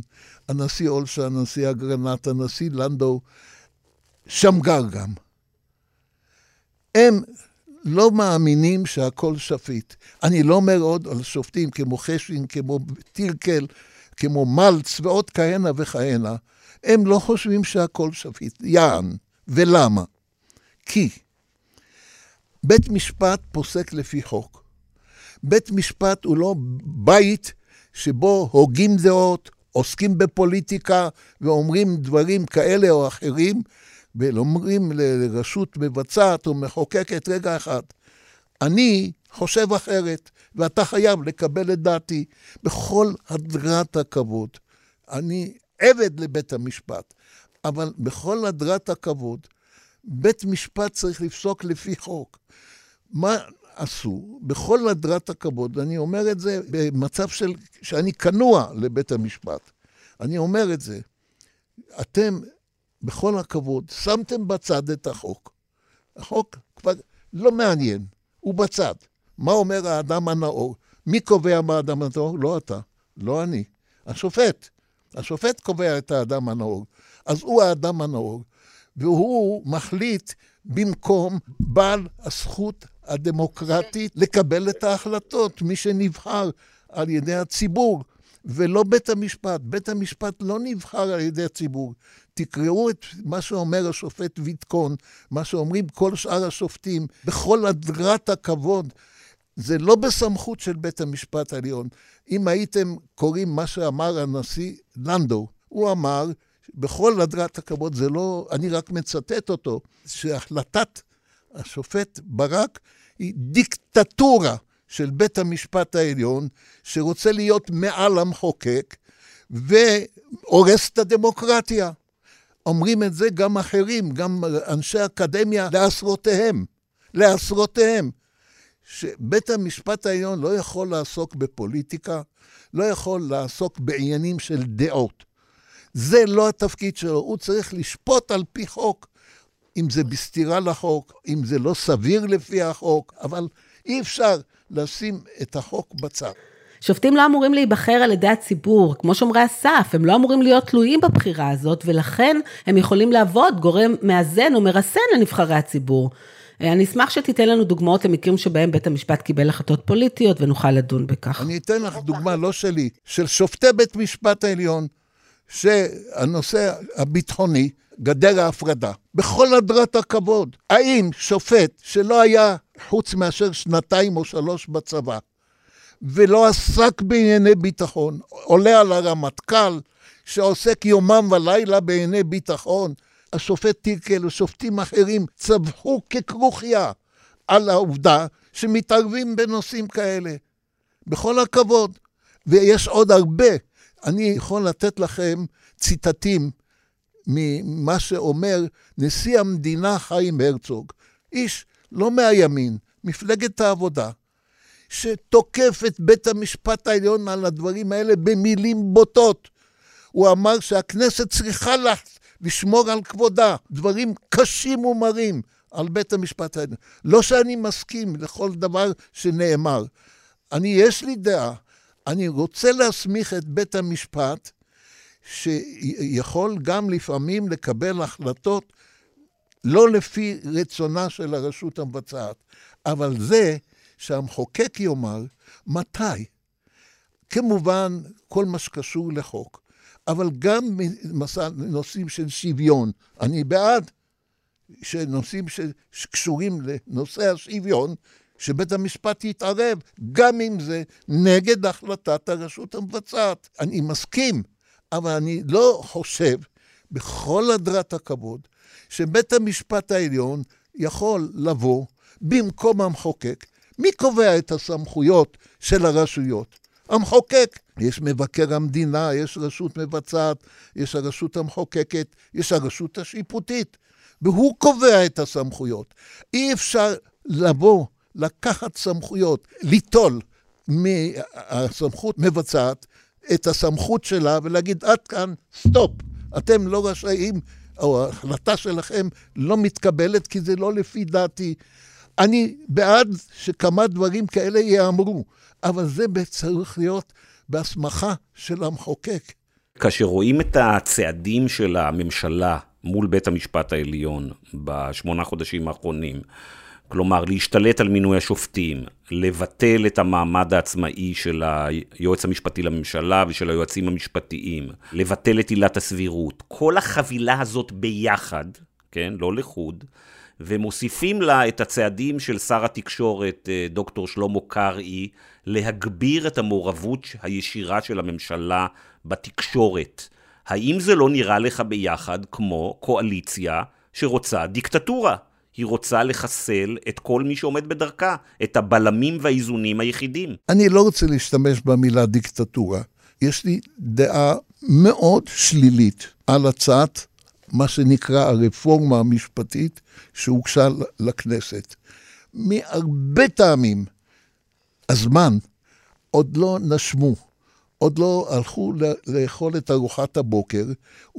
הנשיא אולשה, הנשיא אגרנט, הנשיא לנדו, שמגר גם. הם לא מאמינים שהכל שפיט. אני לא אומר עוד על שופטים כמו חשין, כמו טירקל, כמו מלץ ועוד כהנה וכהנה. הם לא חושבים שהכל שפיט. יען. ולמה? כי בית משפט פוסק לפי חוק. בית משפט הוא לא בית שבו הוגים דעות, עוסקים בפוליטיקה ואומרים דברים כאלה או אחרים, ואומרים לרשות מבצעת או מחוקקת, רגע אחד, אני חושב אחרת, ואתה חייב לקבל את דעתי בכל הדרת הכבוד. אני עבד לבית המשפט, אבל בכל הדרת הכבוד, בית משפט צריך לפסוק לפי חוק. מה עשו? בכל הדרת הכבוד, ואני אומר את זה במצב של, שאני כנוע לבית המשפט. אני אומר את זה. אתם, בכל הכבוד, שמתם בצד את החוק. החוק כבר לא מעניין, הוא בצד. מה אומר האדם הנאור? מי קובע מה האדם הנאור? לא אתה, לא אני. השופט. השופט קובע את האדם הנאור. אז הוא האדם הנאור, והוא מחליט במקום בעל הזכות הדמוקרטית לקבל את ההחלטות, מי שנבחר על ידי הציבור, ולא בית המשפט. בית המשפט לא נבחר על ידי הציבור. תקראו את מה שאומר השופט ויטקון, מה שאומרים כל שאר השופטים, בכל הדרת הכבוד. זה לא בסמכות של בית המשפט העליון. אם הייתם קוראים מה שאמר הנשיא לנדו, הוא אמר, בכל הדרת הכבוד, זה לא, אני רק מצטט אותו, שהחלטת השופט ברק היא דיקטטורה של בית המשפט העליון, שרוצה להיות מעל המחוקק, והורס את הדמוקרטיה. אומרים את זה גם אחרים, גם אנשי אקדמיה לעשרותיהם, לעשרותיהם. שבית המשפט העליון לא יכול לעסוק בפוליטיקה, לא יכול לעסוק בעניינים של דעות. זה לא התפקיד שלו, הוא צריך לשפוט על פי חוק. אם זה בסתירה לחוק, אם זה לא סביר לפי החוק, אבל אי אפשר לשים את החוק בצד. שופטים לא אמורים להיבחר על ידי הציבור, כמו שומרי הסף, הם לא אמורים להיות תלויים בבחירה הזאת, ולכן הם יכולים להוות גורם מאזן או מרסן לנבחרי הציבור. אה, אני אשמח שתיתן לנו דוגמאות למקרים שבהם בית המשפט קיבל החלטות פוליטיות ונוכל לדון בכך. אני אתן לך דוגמה, לא שלי, של שופטי בית משפט העליון, שהנושא הביטחוני, גדר ההפרדה, בכל הדרת הכבוד. האם שופט שלא היה חוץ מאשר שנתיים או שלוש בצבא, ולא עסק בענייני ביטחון, עולה על הרמטכ"ל, שעוסק יומם ולילה בענייני ביטחון, השופט טירקל ושופטים אחרים צווחו ככרוכיה על העובדה שמתערבים בנושאים כאלה. בכל הכבוד. ויש עוד הרבה. אני יכול לתת לכם ציטטים ממה שאומר נשיא המדינה חיים הרצוג, איש לא מהימין, מפלגת העבודה, שתוקף את בית המשפט העליון על הדברים האלה במילים בוטות. הוא אמר שהכנסת צריכה לשמור על כבודה, דברים קשים ומרים על בית המשפט העליון. לא שאני מסכים לכל דבר שנאמר. אני, יש לי דעה, אני רוצה להסמיך את בית המשפט, שיכול גם לפעמים לקבל החלטות לא לפי רצונה של הרשות המבצעת, אבל זה שהמחוקק יאמר מתי. כמובן, כל מה שקשור לחוק. אבל גם נושאים של שוויון. אני בעד שנושאים שקשורים לנושא השוויון, שבית המשפט יתערב, גם אם זה נגד החלטת הרשות המבצעת. אני מסכים, אבל אני לא חושב, בכל הדרת הכבוד, שבית המשפט העליון יכול לבוא במקום המחוקק. מי קובע את הסמכויות של הרשויות? המחוקק. יש מבקר המדינה, יש רשות מבצעת, יש הרשות המחוקקת, יש הרשות השיפוטית, והוא קובע את הסמכויות. אי אפשר לבוא, לקחת סמכויות, ליטול מהסמכות מבצעת את הסמכות שלה ולהגיד, עד כאן, סטופ, אתם לא רשאים, או ההחלטה שלכם לא מתקבלת כי זה לא לפי דעתי. אני בעד שכמה דברים כאלה ייאמרו, אבל זה צריך להיות בהסמכה של המחוקק. כאשר רואים את הצעדים של הממשלה מול בית המשפט העליון בשמונה חודשים האחרונים, כלומר להשתלט על מינוי השופטים, לבטל את המעמד העצמאי של היועץ המשפטי לממשלה ושל היועצים המשפטיים, לבטל את עילת הסבירות, כל החבילה הזאת ביחד, כן, לא לחוד, ומוסיפים לה את הצעדים של שר התקשורת, אה, דוקטור שלמה קרעי, להגביר את המעורבות הישירה של הממשלה בתקשורת. האם זה לא נראה לך ביחד כמו קואליציה שרוצה דיקטטורה? היא רוצה לחסל את כל מי שעומד בדרכה, את הבלמים והאיזונים היחידים. אני לא רוצה להשתמש במילה דיקטטורה. יש לי דעה מאוד שלילית על הצעת מה שנקרא הרפורמה המשפטית שהוגשה לכנסת. מהרבה טעמים, הזמן עוד לא נשמו, עוד לא הלכו לאכול את ארוחת הבוקר,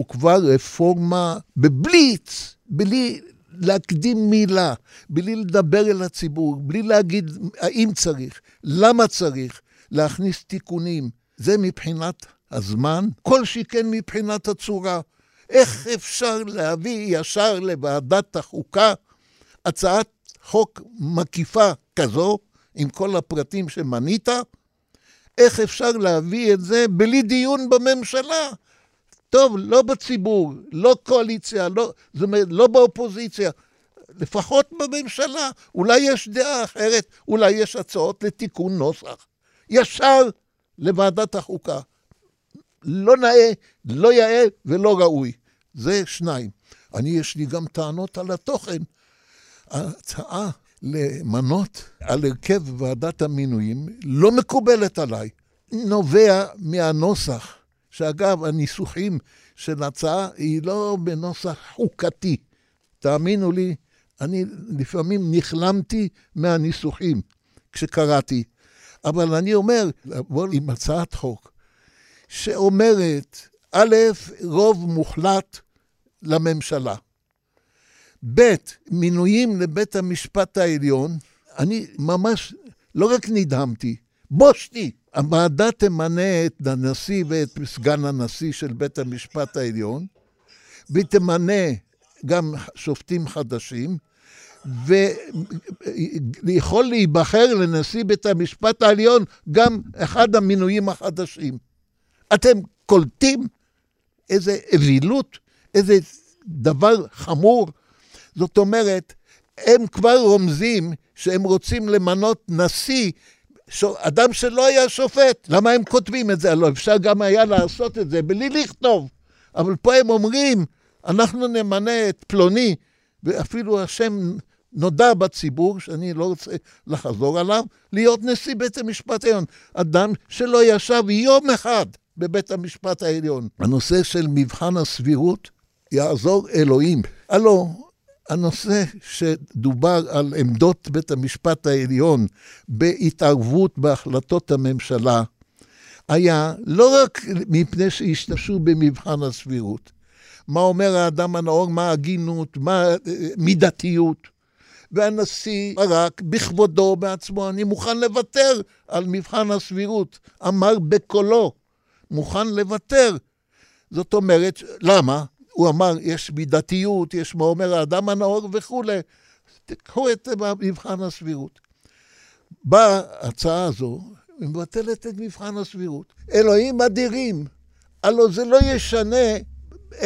וכבר רפורמה בבליץ, בלי להקדים מילה, בלי לדבר אל הציבור, בלי להגיד האם צריך, למה צריך, להכניס תיקונים. זה מבחינת הזמן, כל שכן מבחינת הצורה. איך אפשר להביא ישר לוועדת החוקה הצעת חוק מקיפה כזו, עם כל הפרטים שמנית? איך אפשר להביא את זה בלי דיון בממשלה? טוב, לא בציבור, לא קואליציה, לא, זאת אומרת, לא באופוזיציה, לפחות בממשלה. אולי יש דעה אחרת, אולי יש הצעות לתיקון נוסח. ישר לוועדת החוקה. לא נאה, לא יאה ולא ראוי. זה שניים. אני, יש לי גם טענות על התוכן. ההצעה למנות על הרכב ועדת המינויים לא מקובלת עליי. נובע מהנוסח, שאגב, הניסוחים של ההצעה היא לא בנוסח חוקתי. תאמינו לי, אני לפעמים נכלמתי מהניסוחים כשקראתי. אבל אני אומר, לבוא עם הצעת חוק שאומרת, א', רוב מוחלט לממשלה. ב', מינויים לבית המשפט העליון, אני ממש לא רק נדהמתי, בושתי. הוועדה תמנה את הנשיא ואת סגן הנשיא של בית המשפט העליון, והיא תמנה גם שופטים חדשים, ויכול להיבחר לנשיא בית המשפט העליון גם אחד המינויים החדשים. אתם קולטים איזה אווילות, איזה דבר חמור? זאת אומרת, הם כבר רומזים שהם רוצים למנות נשיא, אדם שלא היה שופט. למה הם כותבים את זה? הלוא אפשר גם היה לעשות את זה בלי לכתוב. אבל פה הם אומרים, אנחנו נמנה את פלוני, ואפילו השם נודע בציבור, שאני לא רוצה לחזור עליו, להיות נשיא בית המשפט העליון. אדם שלא ישב יום אחד בבית המשפט העליון. הנושא של מבחן הסבירות יעזור אלוהים. הלו, הנושא שדובר על עמדות בית המשפט העליון בהתערבות בהחלטות הממשלה, היה לא רק מפני שהשתמשו במבחן הסבירות. מה אומר האדם הנאור, מה הגינות, מה אה, מידתיות. והנשיא ברק, בכבודו בעצמו, אני מוכן לוותר על מבחן הסבירות. אמר בקולו, מוכן לוותר. זאת אומרת, למה? הוא אמר, יש מידתיות, יש מה אומר האדם הנאור וכולי. תקחו את מבחן הסבירות. באה ההצעה הזו, היא מבטלת את מבחן הסבירות. אלוהים אדירים, הלוא זה לא ישנה 0.000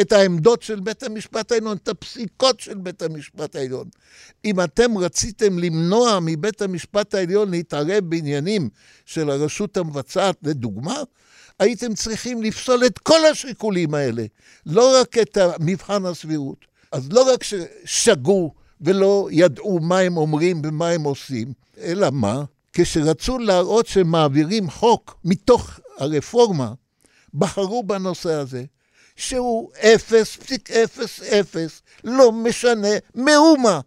את העמדות של בית המשפט העליון, את הפסיקות של בית המשפט העליון. אם אתם רציתם למנוע מבית המשפט העליון להתערב בעניינים של הרשות המבצעת, לדוגמה, הייתם צריכים לפסול את כל השיקולים האלה, לא רק את מבחן הסבירות. אז לא רק ששגו ולא ידעו מה הם אומרים ומה הם עושים, אלא מה? כשרצו להראות שמעבירים חוק מתוך הרפורמה, בחרו בנושא הזה. שהוא 0.00, לא משנה מאומה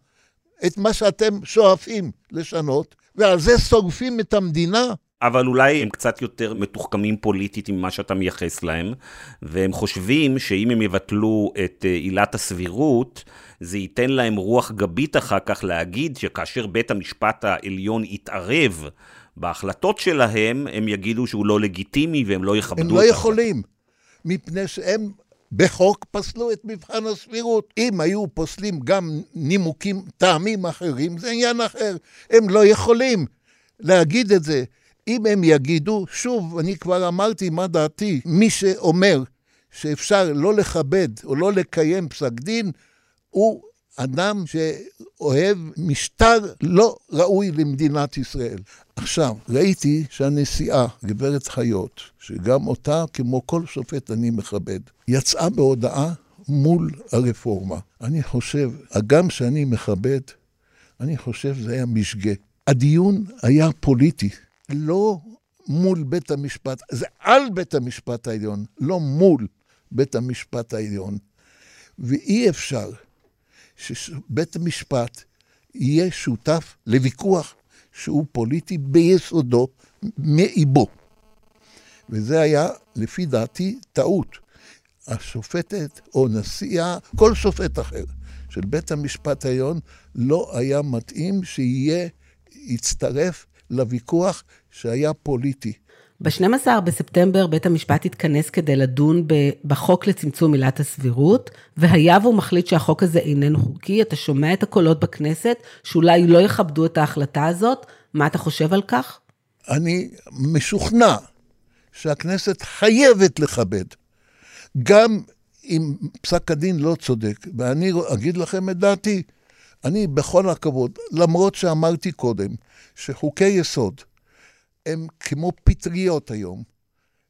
את מה שאתם שואפים לשנות, ועל זה שורפים את המדינה. אבל אולי הם קצת יותר מתוחכמים פוליטית ממה שאתה מייחס להם, והם חושבים שאם הם יבטלו את אה, עילת הסבירות, זה ייתן להם רוח גבית אחר כך להגיד שכאשר בית המשפט העליון יתערב בהחלטות שלהם, הם יגידו שהוא לא לגיטימי והם לא יכבדו הם את לא. יכולים, מפני שהם בחוק פסלו את מבחן הסבירות. אם היו פוסלים גם נימוקים, טעמים אחרים, זה עניין אחר. הם לא יכולים להגיד את זה. אם הם יגידו, שוב, אני כבר אמרתי מה דעתי, מי שאומר שאפשר לא לכבד או לא לקיים פסק דין, הוא אדם שאוהב משטר לא ראוי למדינת ישראל. עכשיו, ראיתי שהנשיאה, גברת חיות, שגם אותה, כמו כל שופט אני מכבד, יצאה בהודעה מול הרפורמה. אני חושב, הגם שאני מכבד, אני חושב שזה היה משגה. הדיון היה פוליטי, לא מול בית המשפט, זה על בית המשפט העליון, לא מול בית המשפט העליון. ואי אפשר שבית המשפט יהיה שותף לוויכוח שהוא פוליטי ביסודו, מאיבו. וזה היה, לפי דעתי, טעות. השופטת או נשיאה, כל שופט אחר של בית המשפט העליון, לא היה מתאים שיהיה, יצטרף לוויכוח שהיה פוליטי. ב-12 בספטמבר בית המשפט התכנס כדי לדון בחוק לצמצום עילת הסבירות, והיה והוא מחליט שהחוק הזה איננו חוקי, אתה שומע את הקולות בכנסת, שאולי לא יכבדו את ההחלטה הזאת, מה אתה חושב על כך? אני משוכנע שהכנסת חייבת לכבד, גם אם פסק הדין לא צודק, ואני אגיד לכם את דעתי, אני בכל הכבוד, למרות שאמרתי קודם שחוקי יסוד, הם כמו פטריות היום,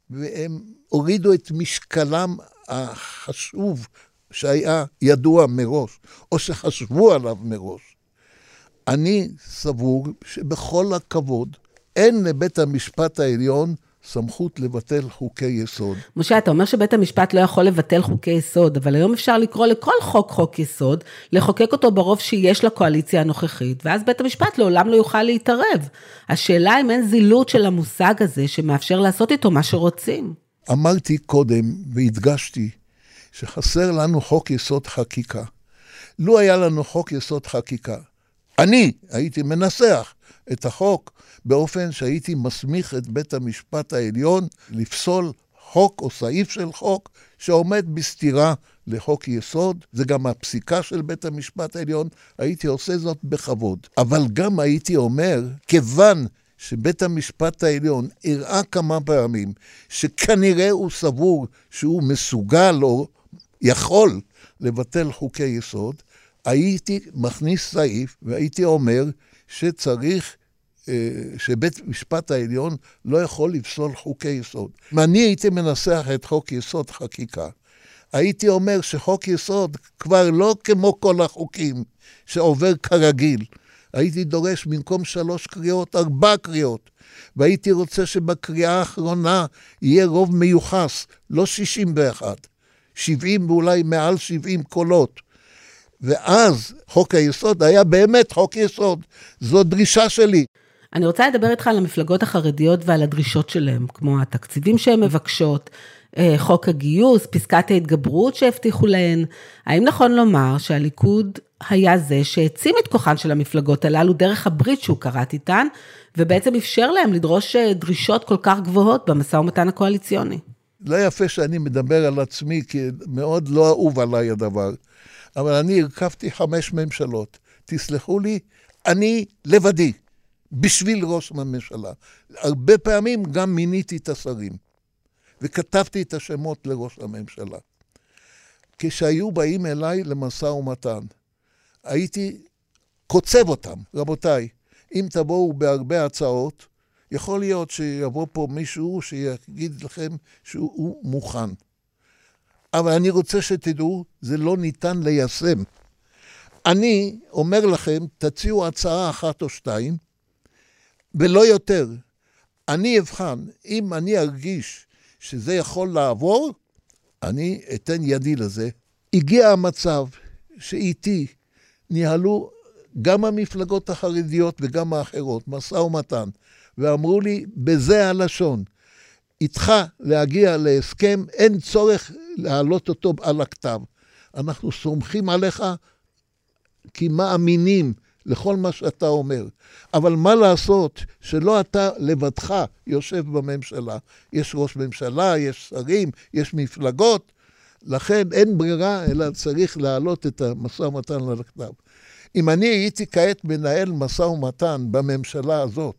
והם הורידו את משקלם החשוב שהיה ידוע מראש, או שחשבו עליו מראש. אני סבור שבכל הכבוד, אין לבית המשפט העליון סמכות לבטל חוקי יסוד. משה, אתה אומר שבית המשפט לא יכול לבטל חוקי יסוד, אבל היום אפשר לקרוא לכל חוק חוק יסוד, לחוקק אותו ברוב שיש לקואליציה הנוכחית, ואז בית המשפט לעולם לא יוכל להתערב. השאלה אם אין זילות של המושג הזה שמאפשר לעשות איתו מה שרוצים. אמרתי קודם והדגשתי שחסר לנו חוק יסוד חקיקה. לו היה לנו חוק יסוד חקיקה, אני הייתי מנסח את החוק באופן שהייתי מסמיך את בית המשפט העליון לפסול חוק או סעיף של חוק שעומד בסתירה לחוק יסוד, זה גם הפסיקה של בית המשפט העליון, הייתי עושה זאת בכבוד. אבל גם הייתי אומר, כיוון שבית המשפט העליון הראה כמה פעמים שכנראה הוא סבור שהוא מסוגל או יכול לבטל חוקי יסוד, הייתי מכניס סעיף והייתי אומר שצריך שבית משפט העליון לא יכול לפסול חוקי יסוד. אם אני הייתי מנסח את חוק יסוד חקיקה, הייתי אומר שחוק יסוד כבר לא כמו כל החוקים שעובר כרגיל. הייתי דורש במקום שלוש קריאות, ארבע קריאות. והייתי רוצה שבקריאה האחרונה יהיה רוב מיוחס, לא 61, 70 ואולי מעל 70 קולות. ואז חוק היסוד היה באמת חוק יסוד. זו דרישה שלי. אני רוצה לדבר איתך על המפלגות החרדיות ועל הדרישות שלהן, כמו התקציבים שהן מבקשות, אה, חוק הגיוס, פסקת ההתגברות שהבטיחו להן. האם נכון לומר שהליכוד היה זה שהעצים את כוחן של המפלגות הללו דרך הברית שהוא כרת איתן, ובעצם אפשר להם לדרוש אה, דרישות כל כך גבוהות במשא ומתן הקואליציוני? לא יפה שאני מדבר על עצמי, כי מאוד לא אהוב עליי הדבר, אבל אני הרכבתי חמש ממשלות. תסלחו לי, אני לבדי. בשביל ראש הממשלה. הרבה פעמים גם מיניתי את השרים, וכתבתי את השמות לראש הממשלה. כשהיו באים אליי למשא ומתן, הייתי קוצב אותם. רבותיי, אם תבואו בהרבה הצעות, יכול להיות שיבוא פה מישהו שיגיד לכם שהוא מוכן. אבל אני רוצה שתדעו, זה לא ניתן ליישם. אני אומר לכם, תציעו הצעה אחת או שתיים, ולא יותר. אני אבחן, אם אני ארגיש שזה יכול לעבור, אני אתן ידי לזה. הגיע המצב שאיתי ניהלו גם המפלגות החרדיות וגם האחרות, משא ומתן, ואמרו לי, בזה הלשון, איתך להגיע להסכם, אין צורך להעלות אותו על הכתב. אנחנו סומכים עליך כי מאמינים לכל מה שאתה אומר. אבל מה לעשות שלא אתה לבדך יושב בממשלה. יש ראש ממשלה, יש שרים, יש מפלגות, לכן אין ברירה, אלא צריך להעלות את המשא ומתן על הכתב. אם אני הייתי כעת מנהל משא ומתן בממשלה הזאת,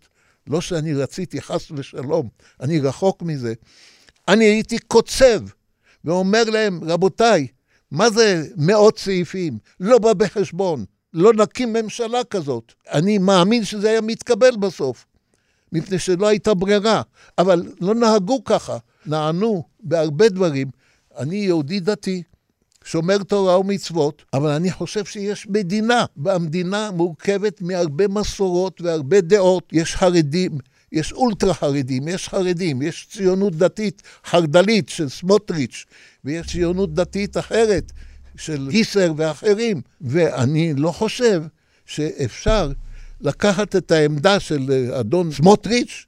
לא שאני רציתי חס ושלום, אני רחוק מזה, אני הייתי קוצב ואומר להם, רבותיי, מה זה מאות סעיפים? לא בא בחשבון. לא נקים ממשלה כזאת. אני מאמין שזה היה מתקבל בסוף, מפני שלא הייתה ברירה. אבל לא נהגו ככה, נענו בהרבה דברים. אני יהודי דתי, שומר תורה ומצוות, אבל אני חושב שיש מדינה, והמדינה מורכבת מהרבה מסורות והרבה דעות. יש חרדים, יש אולטרה חרדים, יש חרדים, יש ציונות דתית חרד"לית של סמוטריץ', ויש ציונות דתית אחרת של היסר ואחרים. ואני לא חושב שאפשר לקחת את העמדה של אדון סמוטריץ'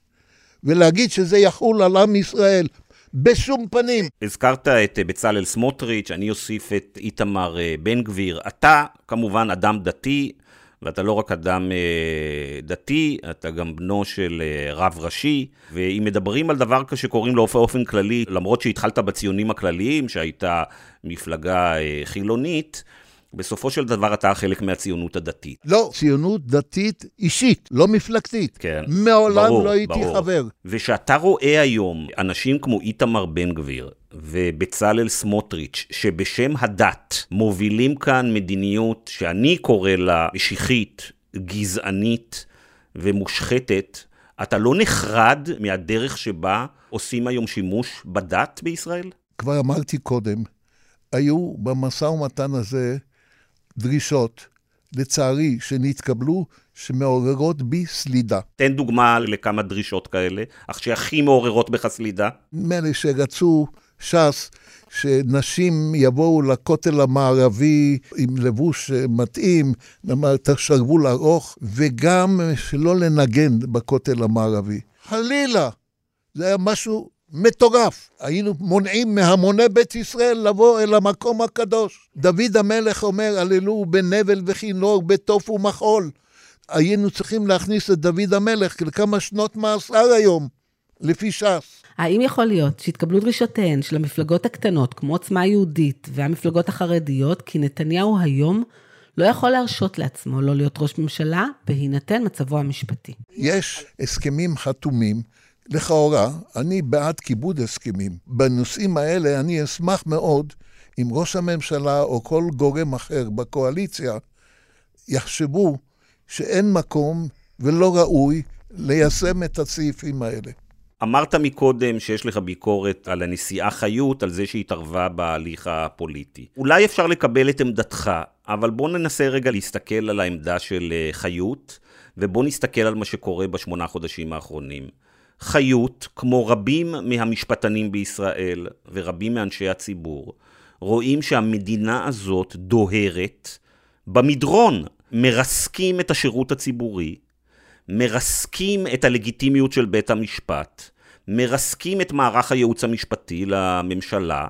ולהגיד שזה יחול על עם ישראל. בשום פנים. הזכרת את בצלאל סמוטריץ', אני אוסיף את איתמר אה, בן גביר. אתה כמובן אדם דתי, ואתה לא רק אדם אה, דתי, אתה גם בנו של אה, רב ראשי, ואם מדברים על דבר שקוראים לו באופן כללי, למרות שהתחלת בציונים הכלליים, שהייתה מפלגה אה, חילונית, בסופו של דבר אתה חלק מהציונות הדתית. לא, ציונות דתית אישית, לא מפלגתית. כן, מעולם ברור, לא הייתי ברור. חבר. ושאתה רואה היום אנשים כמו איתמר בן גביר ובצלאל סמוטריץ', שבשם הדת מובילים כאן מדיניות שאני קורא לה משיחית, גזענית ומושחתת, אתה לא נחרד מהדרך שבה עושים היום שימוש בדת בישראל? כבר אמרתי קודם, היו במשא ומתן הזה דרישות, לצערי, שנתקבלו, שמעוררות בי סלידה. תן דוגמה לכמה דרישות כאלה, אך שהכי מעוררות בך סלידה. לי שרצו ש"ס שנשים יבואו לכותל המערבי עם לבוש מתאים, נאמר, את השרוול ארוך, וגם שלא לנגן בכותל המערבי. חלילה, זה היה משהו מטורף. היינו מונעים מהמוני בית ישראל לבוא אל המקום הקדוש. דוד המלך אומר, הללו בנבל וכינור, בתוף ומחול. היינו צריכים להכניס את דוד המלך לכמה שנות מאסר היום, לפי ש"ס. האם יכול להיות שהתקבלו דרישותיהן של המפלגות הקטנות, כמו עוצמה יהודית והמפלגות החרדיות, כי נתניהו היום לא יכול להרשות לעצמו לא להיות ראש ממשלה, בהינתן מצבו המשפטי? יש הסכמים חתומים. לכאורה, אני בעד כיבוד הסכמים. בנושאים האלה אני אשמח מאוד אם ראש הממשלה או כל גורם אחר בקואליציה יחשבו שאין מקום ולא ראוי ליישם את הסעיפים האלה. אמרת מקודם שיש לך ביקורת על הנשיאה חיות, על זה שהיא התערבה בהליך הפוליטי. אולי אפשר לקבל את עמדתך, אבל בוא ננסה רגע להסתכל על העמדה של אה, חיות, ובוא נסתכל על מה שקורה בשמונה חודשים האחרונים. חיות, כמו רבים מהמשפטנים בישראל ורבים מאנשי הציבור, רואים שהמדינה הזאת דוהרת במדרון, מרסקים את השירות הציבורי, מרסקים את הלגיטימיות של בית המשפט, מרסקים את מערך הייעוץ המשפטי לממשלה,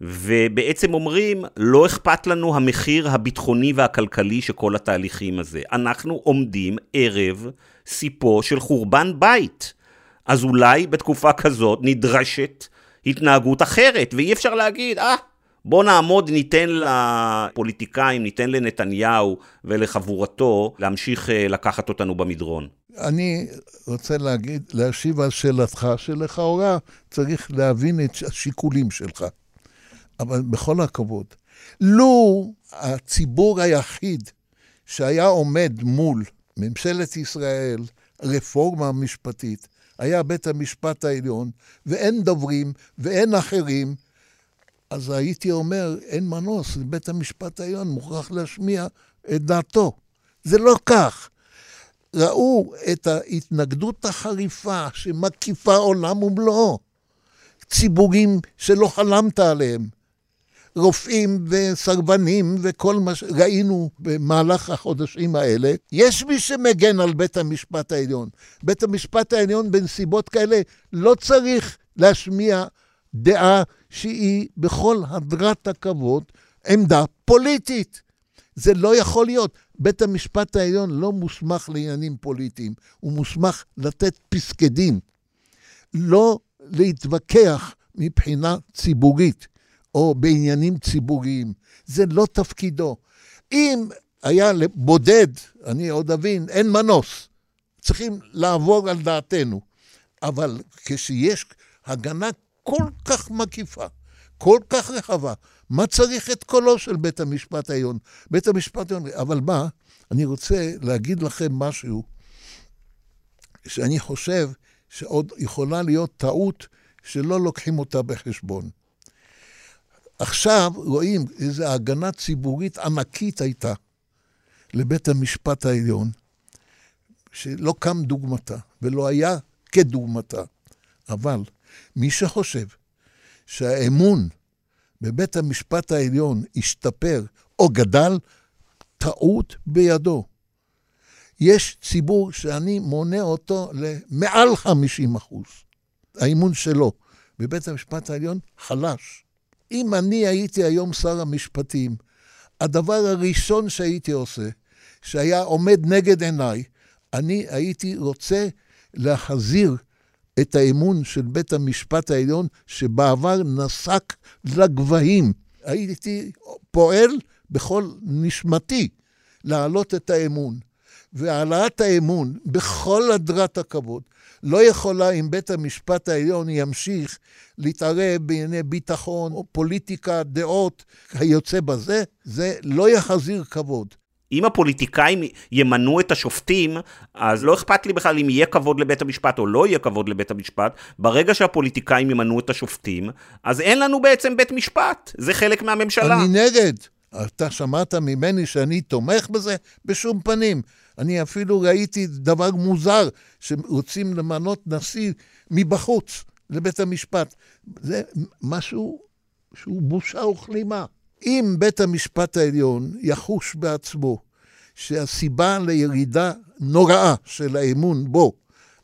ובעצם אומרים, לא אכפת לנו המחיר הביטחוני והכלכלי של כל התהליכים הזה. אנחנו עומדים ערב סיפו של חורבן בית. אז אולי בתקופה כזאת נדרשת התנהגות אחרת, ואי אפשר להגיד, אה, בוא נעמוד, ניתן לפוליטיקאים, ניתן לנתניהו ולחבורתו להמשיך אה, לקחת אותנו במדרון. אני רוצה להגיד, להשיב על שאלתך, שלכאורה צריך להבין את השיקולים שלך. אבל בכל הכבוד, לו הציבור היחיד שהיה עומד מול ממשלת ישראל, רפורמה משפטית, היה בית המשפט העליון, ואין דוברים ואין אחרים, אז הייתי אומר, אין מנוס, בית המשפט העליון מוכרח להשמיע את דעתו. זה לא כך. ראו את ההתנגדות החריפה שמקיפה עולם ומלואו. ציבורים שלא חלמת עליהם. רופאים וסרבנים וכל מה שראינו במהלך החודשים האלה. יש מי שמגן על בית המשפט העליון. בית המשפט העליון בנסיבות כאלה לא צריך להשמיע דעה שהיא בכל הדרת הכבוד עמדה פוליטית. זה לא יכול להיות. בית המשפט העליון לא מוסמך לעניינים פוליטיים, הוא מוסמך לתת פסקי דין. לא להתווכח מבחינה ציבורית או בעניינים ציבוריים. זה לא תפקידו. אם היה בודד, אני עוד אבין, אין מנוס. צריכים לעבור על דעתנו. אבל כשיש הגנה כל כך מקיפה, כל כך רחבה, מה צריך את קולו של בית המשפט העליון? בית המשפט העליון, אבל מה, אני רוצה להגיד לכם משהו שאני חושב שעוד יכולה להיות טעות שלא לוקחים אותה בחשבון. עכשיו רואים איזו הגנה ציבורית ענקית הייתה לבית המשפט העליון, שלא קם דוגמתה ולא היה כדוגמתה. אבל מי שחושב שהאמון בבית המשפט העליון השתפר או גדל, טעות בידו. יש ציבור שאני מונה אותו למעל 50 אחוז. האמון שלו בבית המשפט העליון חלש. אם אני הייתי היום שר המשפטים, הדבר הראשון שהייתי עושה, שהיה עומד נגד עיניי, אני הייתי רוצה להחזיר את האמון של בית המשפט העליון, שבעבר נסק לגבהים. הייתי פועל בכל נשמתי להעלות את האמון. והעלאת האמון בכל הדרת הכבוד לא יכולה אם בית המשפט העליון ימשיך להתערב בענייני ביטחון או פוליטיקה, דעות, היוצא בזה, זה לא יחזיר כבוד. אם הפוליטיקאים ימנו את השופטים, אז לא אכפת לי בכלל אם יהיה כבוד לבית המשפט או לא יהיה כבוד לבית המשפט. ברגע שהפוליטיקאים ימנו את השופטים, אז אין לנו בעצם בית משפט. זה חלק מהממשלה. אני נגד. אתה שמעת ממני שאני תומך בזה? בשום פנים. אני אפילו ראיתי דבר מוזר, שרוצים למנות נשיא מבחוץ לבית המשפט. זה משהו שהוא בושה וכלימה. אם בית המשפט העליון יחוש בעצמו שהסיבה לירידה נוראה של האמון בו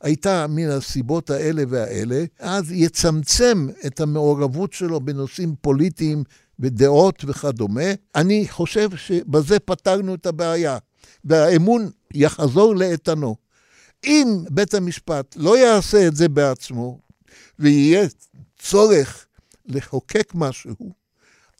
הייתה מן הסיבות האלה והאלה, אז יצמצם את המעורבות שלו בנושאים פוליטיים ודעות וכדומה. אני חושב שבזה פתרנו את הבעיה, והאמון יחזור לאיתנו. אם בית המשפט לא יעשה את זה בעצמו, ויהיה צורך לחוקק משהו,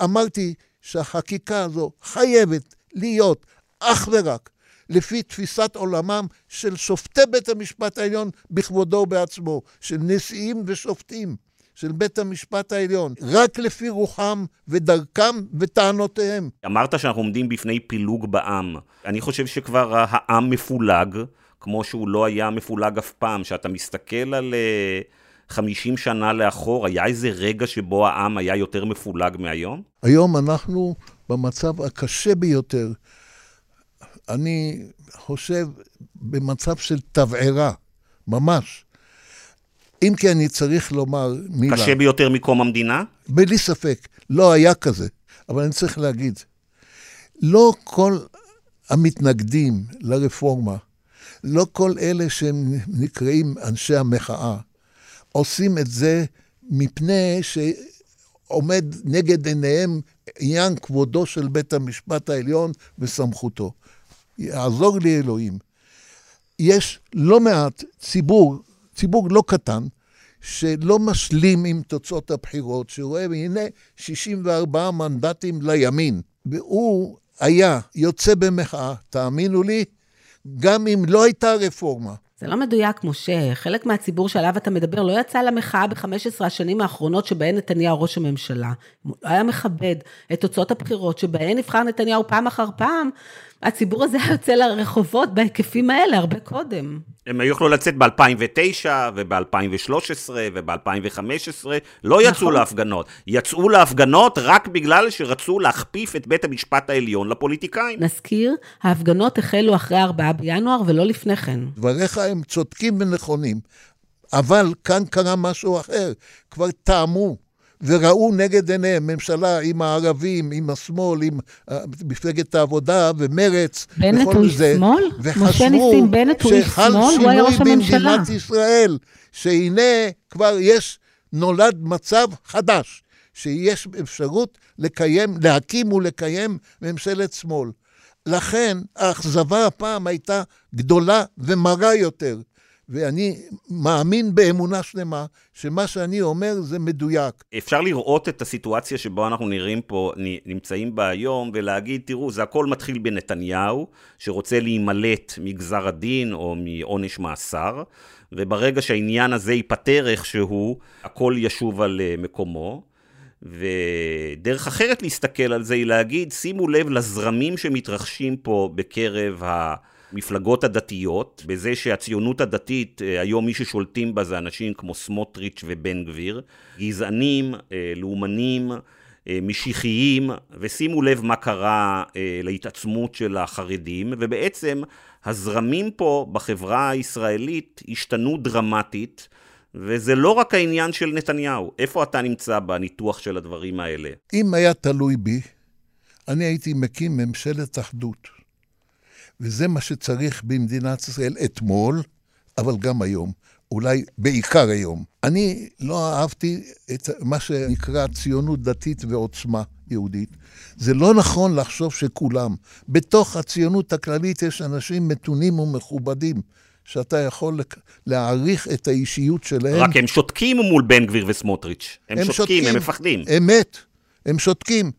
אמרתי שהחקיקה הזו חייבת להיות אך ורק לפי תפיסת עולמם של שופטי בית המשפט העליון בכבודו ובעצמו, של נשיאים ושופטים של בית המשפט העליון, רק לפי רוחם ודרכם וטענותיהם. אמרת שאנחנו עומדים בפני פילוג בעם. אני חושב שכבר העם מפולג, כמו שהוא לא היה מפולג אף פעם. שאתה מסתכל על... Uh... 50 שנה לאחור, היה איזה רגע שבו העם היה יותר מפולג מהיום? היום אנחנו במצב הקשה ביותר. אני חושב במצב של תבערה, ממש. אם כי אני צריך לומר מילה. קשה ביותר מקום המדינה? בלי ספק. לא היה כזה, אבל אני צריך להגיד. לא כל המתנגדים לרפורמה, לא כל אלה שהם נקראים אנשי המחאה, עושים את זה מפני שעומד נגד עיניהם עניין כבודו של בית המשפט העליון וסמכותו. יעזור לי אלוהים. יש לא מעט ציבור, ציבור לא קטן, שלא משלים עם תוצאות הבחירות, שרואה, הנה 64 מנדטים לימין. והוא היה יוצא במחאה, תאמינו לי, גם אם לא הייתה רפורמה. זה לא מדויק, משה. חלק מהציבור שעליו אתה מדבר לא יצא למחאה ב-15 השנים האחרונות שבהן נתניהו ראש הממשלה. הוא היה מכבד את תוצאות הבחירות שבהן נבחר נתניהו פעם אחר פעם, הציבור הזה היה יוצא לרחובות בהיקפים האלה הרבה קודם. הם היו יכלו לצאת ב-2009 וב-2013 וב-2015, לא יצאו נכון. להפגנות. יצאו להפגנות רק בגלל שרצו להכפיף את בית המשפט העליון לפוליטיקאים. נזכיר, ההפגנות החלו אחרי 4 בינואר ולא לפני כן. דבריך הם צודקים ונכונים, אבל כאן קרה משהו אחר. כבר טעמו וראו נגד עיניהם ממשלה עם הערבים, עם השמאל, עם uh, מפלגת העבודה ומרץ, בנט הוא שמאל? משה ניסים בנט הוא שמאל? הוא היה ראש הממשלה. שחל שינוי במדינת ישראל, שהנה כבר יש, נולד מצב חדש, שיש אפשרות לקיים, להקים ולקיים ממשלת שמאל. לכן האכזבה הפעם הייתה גדולה ומרה יותר. ואני מאמין באמונה שלמה שמה שאני אומר זה מדויק. אפשר לראות את הסיטואציה שבו אנחנו נראים פה, נמצאים בה היום, ולהגיד, תראו, זה הכל מתחיל בנתניהו, שרוצה להימלט מגזר הדין או מעונש מאסר, וברגע שהעניין הזה ייפתר איכשהו, הכל ישוב על אה, מקומו. ודרך אחרת להסתכל על זה היא להגיד, שימו לב לזרמים שמתרחשים פה בקרב המפלגות הדתיות, בזה שהציונות הדתית, אה, היום מי ששולטים בה זה אנשים כמו סמוטריץ' ובן גביר, גזענים, אה, לאומנים, אה, משיחיים, ושימו לב מה קרה להתעצמות של החרדים, ובעצם הזרמים פה בחברה הישראלית השתנו דרמטית. וזה לא רק העניין של נתניהו. איפה אתה נמצא בניתוח של הדברים האלה? אם היה תלוי בי, אני הייתי מקים ממשלת אחדות. וזה מה שצריך במדינת ישראל אתמול, אבל גם היום. אולי בעיקר היום. אני לא אהבתי את מה שנקרא ציונות דתית ועוצמה יהודית. זה לא נכון לחשוב שכולם. בתוך הציונות הכללית יש אנשים מתונים ומכובדים. שאתה יכול להעריך את האישיות שלהם. רק הם שותקים מול בן גביר וסמוטריץ'. הם, הם שותקים, שותקים, הם מפחדים. אמת, הם שותקים.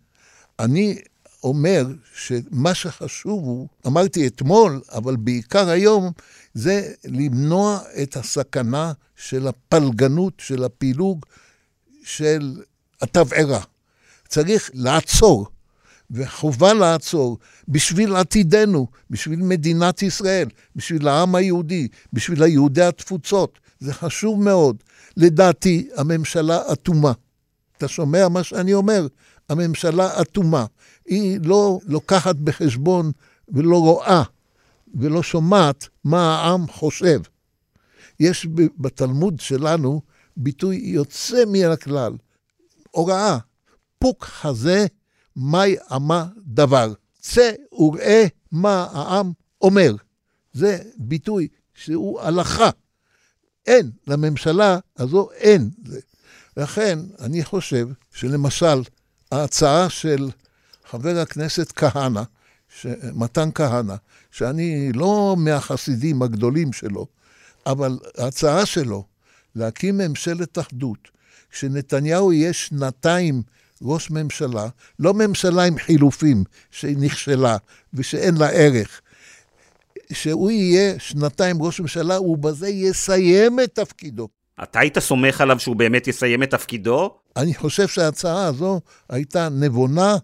אני אומר שמה שחשוב הוא, אמרתי אתמול, אבל בעיקר היום, זה למנוע את הסכנה של הפלגנות, של הפילוג, של התבערה. צריך לעצור וחובה לעצור בשביל עתידנו, בשביל מדינת ישראל, בשביל העם היהודי, בשביל היהודי התפוצות. זה חשוב מאוד. לדעתי, הממשלה אטומה. אתה שומע מה שאני אומר? הממשלה אטומה. היא לא לוקחת בחשבון ולא רואה ולא שומעת מה העם חושב. יש בתלמוד שלנו ביטוי יוצא מן הכלל, הוראה, פוק חזה מאי אמה דבר. צא וראה מה העם אומר. זה ביטוי שהוא הלכה. אין, לממשלה הזו אין. לכן, אני חושב שלמשל, ההצעה של חבר הכנסת כהנא, ש... מתן כהנא, שאני לא מהחסידים הגדולים שלו, אבל ההצעה שלו להקים ממשלת אחדות, כשנתניהו יהיה שנתיים ראש ממשלה, לא ממשלה עם חילופים שנכשלה ושאין לה ערך, שהוא יהיה שנתיים ראש ממשלה, ובזה יסיים את תפקידו. אתה היית סומך עליו שהוא באמת יסיים את תפקידו? אני חושב שההצעה הזו הייתה נבונה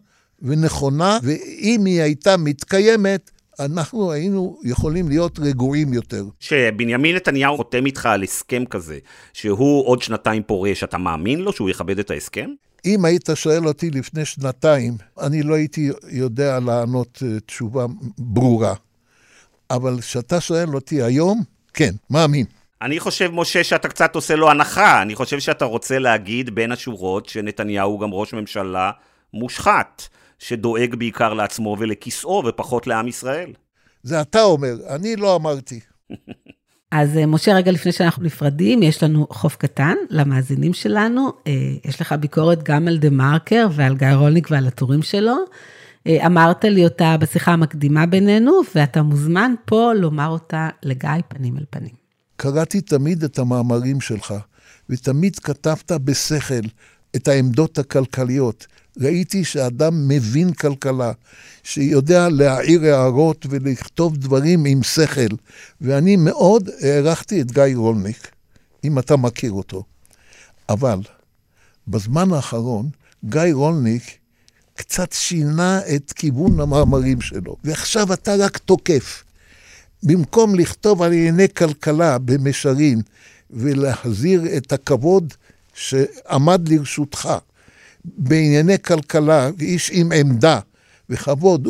ונכונה, ואם היא הייתה מתקיימת, אנחנו היינו יכולים להיות רגועים יותר. שבנימין נתניהו חותם איתך על הסכם כזה, שהוא עוד שנתיים פורש, אתה מאמין לו שהוא יכבד את ההסכם? אם היית שואל אותי לפני שנתיים, אני לא הייתי יודע לענות אה, תשובה ברורה. אבל כשאתה שואל אותי היום, כן, מאמין. אני חושב, משה, שאתה קצת עושה לו הנחה. אני חושב שאתה רוצה להגיד בין השורות שנתניהו הוא גם ראש ממשלה מושחת, שדואג בעיקר לעצמו ולכיסאו ופחות לעם ישראל. זה אתה אומר, אני לא אמרתי. אז אה, משה, רגע לפני שאנחנו נפרדים, יש לנו חוף קטן למאזינים שלנו. אה, יש לך ביקורת גם על דה מרקר ועל גיא רולניק ועל הטורים שלו. אה, אמרת לי אותה בשיחה המקדימה בינינו, ואתה מוזמן פה לומר אותה לגיא פנים אל פנים. קראתי תמיד את המאמרים שלך, ותמיד כתבת בשכל את העמדות הכלכליות. ראיתי שאדם מבין כלכלה, שיודע להעיר הערות ולכתוב דברים עם שכל, ואני מאוד הערכתי את גיא רולניק, אם אתה מכיר אותו. אבל בזמן האחרון, גיא רולניק קצת שינה את כיוון המאמרים שלו, ועכשיו אתה רק תוקף. במקום לכתוב על ענייני כלכלה במישרין ולהחזיר את הכבוד שעמד לרשותך בענייני כלכלה, איש עם עמדה וכבוד,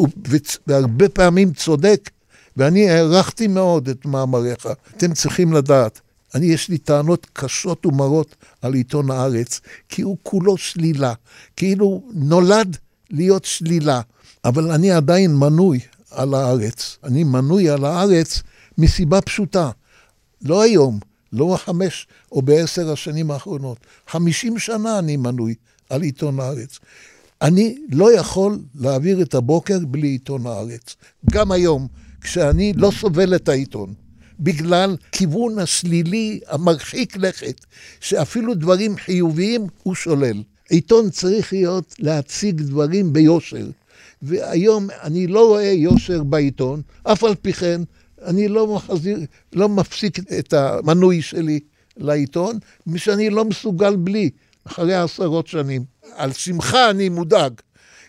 והרבה פעמים צודק, ואני הערכתי מאוד את מאמריך. אתם צריכים לדעת אני, יש לי טענות קשות ומרות על עיתון הארץ, כי הוא כולו שלילה, כאילו נולד להיות שלילה. אבל אני עדיין מנוי על הארץ. אני מנוי על הארץ מסיבה פשוטה. לא היום, לא חמש או בעשר השנים האחרונות. חמישים שנה אני מנוי על עיתון הארץ. אני לא יכול להעביר את הבוקר בלי עיתון הארץ. גם היום, כשאני לא סובל את העיתון. בגלל כיוון השלילי המרחיק לכת, שאפילו דברים חיוביים הוא שולל. עיתון צריך להיות להציג דברים ביושר. והיום אני לא רואה יושר בעיתון, אף על פי כן אני לא, מחזיר, לא מפסיק את המנוי שלי לעיתון, משאני לא מסוגל בלי, אחרי עשרות שנים. על שמך אני מודאג,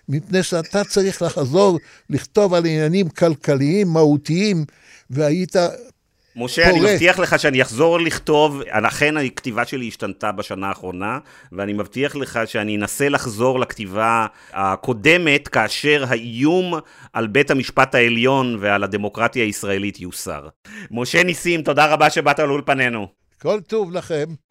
מפני שאתה צריך לחזור לכתוב על עניינים כלכליים מהותיים, והיית משה, פורט. אני מבטיח לך שאני אחזור לכתוב, אכן הכתיבה שלי השתנתה בשנה האחרונה, ואני מבטיח לך שאני אנסה לחזור לכתיבה הקודמת, כאשר האיום על בית המשפט העליון ועל הדמוקרטיה הישראלית יוסר. משה ניסים, תודה רבה שבאת לאולפנינו. כל טוב לכם.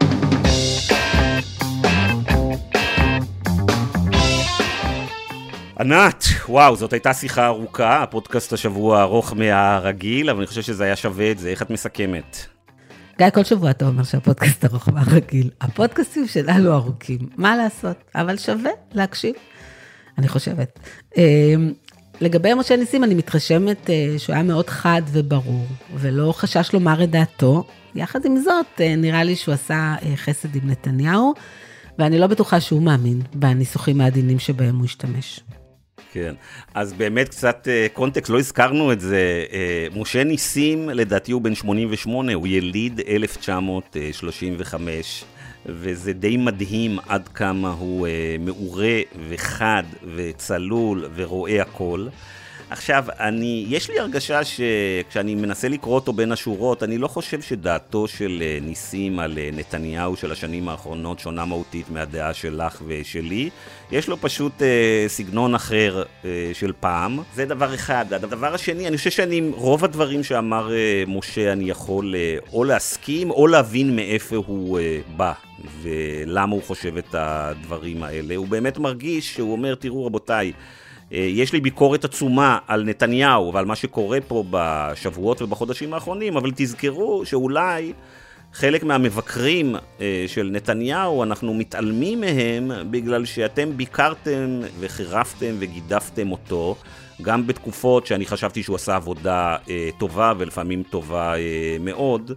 ענת, וואו, זאת הייתה שיחה ארוכה, הפודקאסט השבוע ארוך מהרגיל, אבל אני חושב שזה היה שווה את זה, איך את מסכמת? גיא, כל שבוע אתה אומר שהפודקאסט ארוך מהרגיל. הפודקאסטים שלנו ארוכים, מה לעשות? אבל שווה להקשיב, אני חושבת. אמ, לגבי משה ניסים, אני מתרשמת אה, שהוא היה מאוד חד וברור, ולא חשש לומר את דעתו. יחד עם זאת, אה, נראה לי שהוא עשה אה, חסד עם נתניהו, ואני לא בטוחה שהוא מאמין בניסוחים העדינים שבהם הוא השתמש. כן, אז באמת קצת uh, קונטקסט, לא הזכרנו את זה. Uh, משה ניסים, לדעתי הוא בן 88, הוא יליד 1935, וזה די מדהים עד כמה הוא uh, מעורה וחד וצלול ורואה הכל. עכשיו, אני, יש לי הרגשה שכשאני מנסה לקרוא אותו בין השורות, אני לא חושב שדעתו של אה, ניסים על אה, נתניהו של השנים האחרונות שונה מהותית מהדעה שלך ושלי. יש לו פשוט אה, סגנון אחר אה, של פעם. זה דבר אחד. הדבר השני, אני חושב שאני, רוב הדברים שאמר אה, משה, אני יכול אה, או להסכים או להבין מאיפה הוא אה, בא. ולמה הוא חושב את הדברים האלה. הוא באמת מרגיש שהוא אומר, תראו רבותיי, יש לי ביקורת עצומה על נתניהו ועל מה שקורה פה בשבועות ובחודשים האחרונים, אבל תזכרו שאולי חלק מהמבקרים אה, של נתניהו, אנחנו מתעלמים מהם בגלל שאתם ביקרתם וחירפתם וגידפתם אותו, גם בתקופות שאני חשבתי שהוא עשה עבודה אה, טובה ולפעמים טובה מאוד.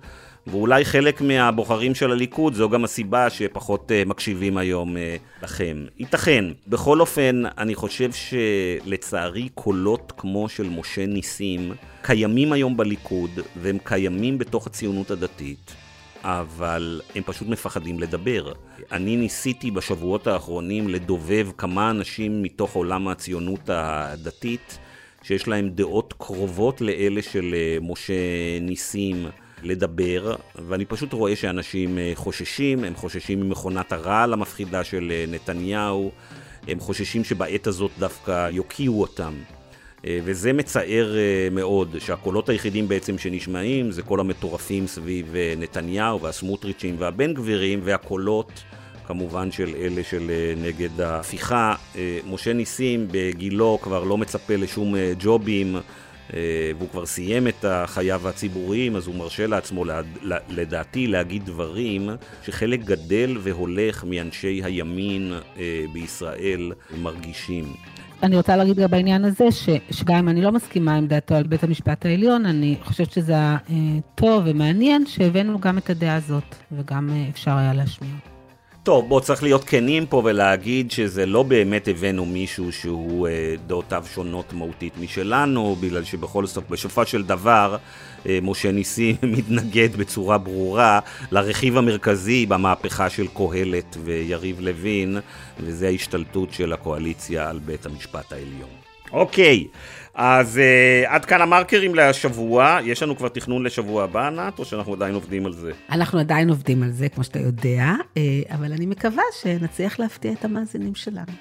ואולי חלק מהבוחרים של הליכוד זו גם הסיבה שפחות uh, מקשיבים היום uh, לכם. ייתכן. בכל אופן, אני חושב שלצערי קולות כמו של משה ניסים קיימים היום בליכוד, והם קיימים בתוך הציונות הדתית. אבל הם פשוט מפחדים לדבר. אני ניסיתי בשבועות האחרונים לדובב כמה אנשים מתוך עולם הציונות הדתית שיש להם דעות קרובות לאלה של אה, משה ניסים, לדבר, ואני פשוט רואה שאנשים אה, חוששים, הם חוששים ממכונת הרעל המפחידה של אה, נתניהו, הם חוששים שבעת הזאת דווקא יוקיעו אותם. אה, וזה מצער מאוד, שהקולות היחידים בעצם שנשמעים זה כל המטורפים סביב נתניהו והסמוטריצ'ים והבן גבירים, והקולות כמובן של אלה של נגד ההפיכה. משה ניסים בגילו כבר לא מצפה לשום ג'ובים. אה, והוא כבר סיים את חייו הציבוריים, אז הוא מרשה לעצמו, לדעתי, להגיד דברים שחלק גדל והולך מאנשי הימין אה, בישראל מרגישים. אני רוצה להגיד גם בעניין הזה, ש, שגם אם אני לא מסכימה עם דעתו על בית המשפט העליון, אני חושבת שזה היה אה, טוב ומעניין שהבאנו גם את הדעה הזאת, וגם אפשר היה להשמיע. טוב, בוא, צריך להיות כנים פה ולהגיד שזה לא באמת הבאנו מישהו שהוא אה, דעותיו שונות מהותית משלנו, בגלל שבכל זאת, בסופו של דבר, אה, משה ניסים מתנגד בצורה ברורה לרכיב המרכזי במהפכה של קהלת ויריב לוין, וזה ההשתלטות של הקואליציה על בית המשפט העליון. אוקיי. אז uh, עד כאן המרקרים לשבוע, יש לנו כבר תכנון לשבוע הבא, ענת, או שאנחנו עדיין עובדים על זה? אנחנו עדיין עובדים על זה, כמו שאתה יודע, uh, אבל אני מקווה שנצליח להפתיע את המאזינים שלנו.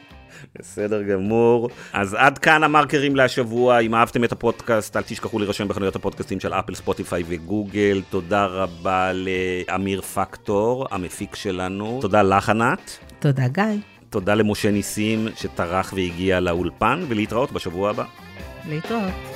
בסדר גמור. אז עד כאן המרקרים להשבוע. אם אהבתם את הפודקאסט, אל תשכחו להירשם בחנויות הפודקאסטים של אפל, ספוטיפיי וגוגל. תודה רבה לאמיר פקטור, המפיק שלנו. תודה לך, ענת. תודה, גיא. תודה למשה ניסים, שטרח והגיע לאולפן, ולהתראות בשבוע הבא. להתראות.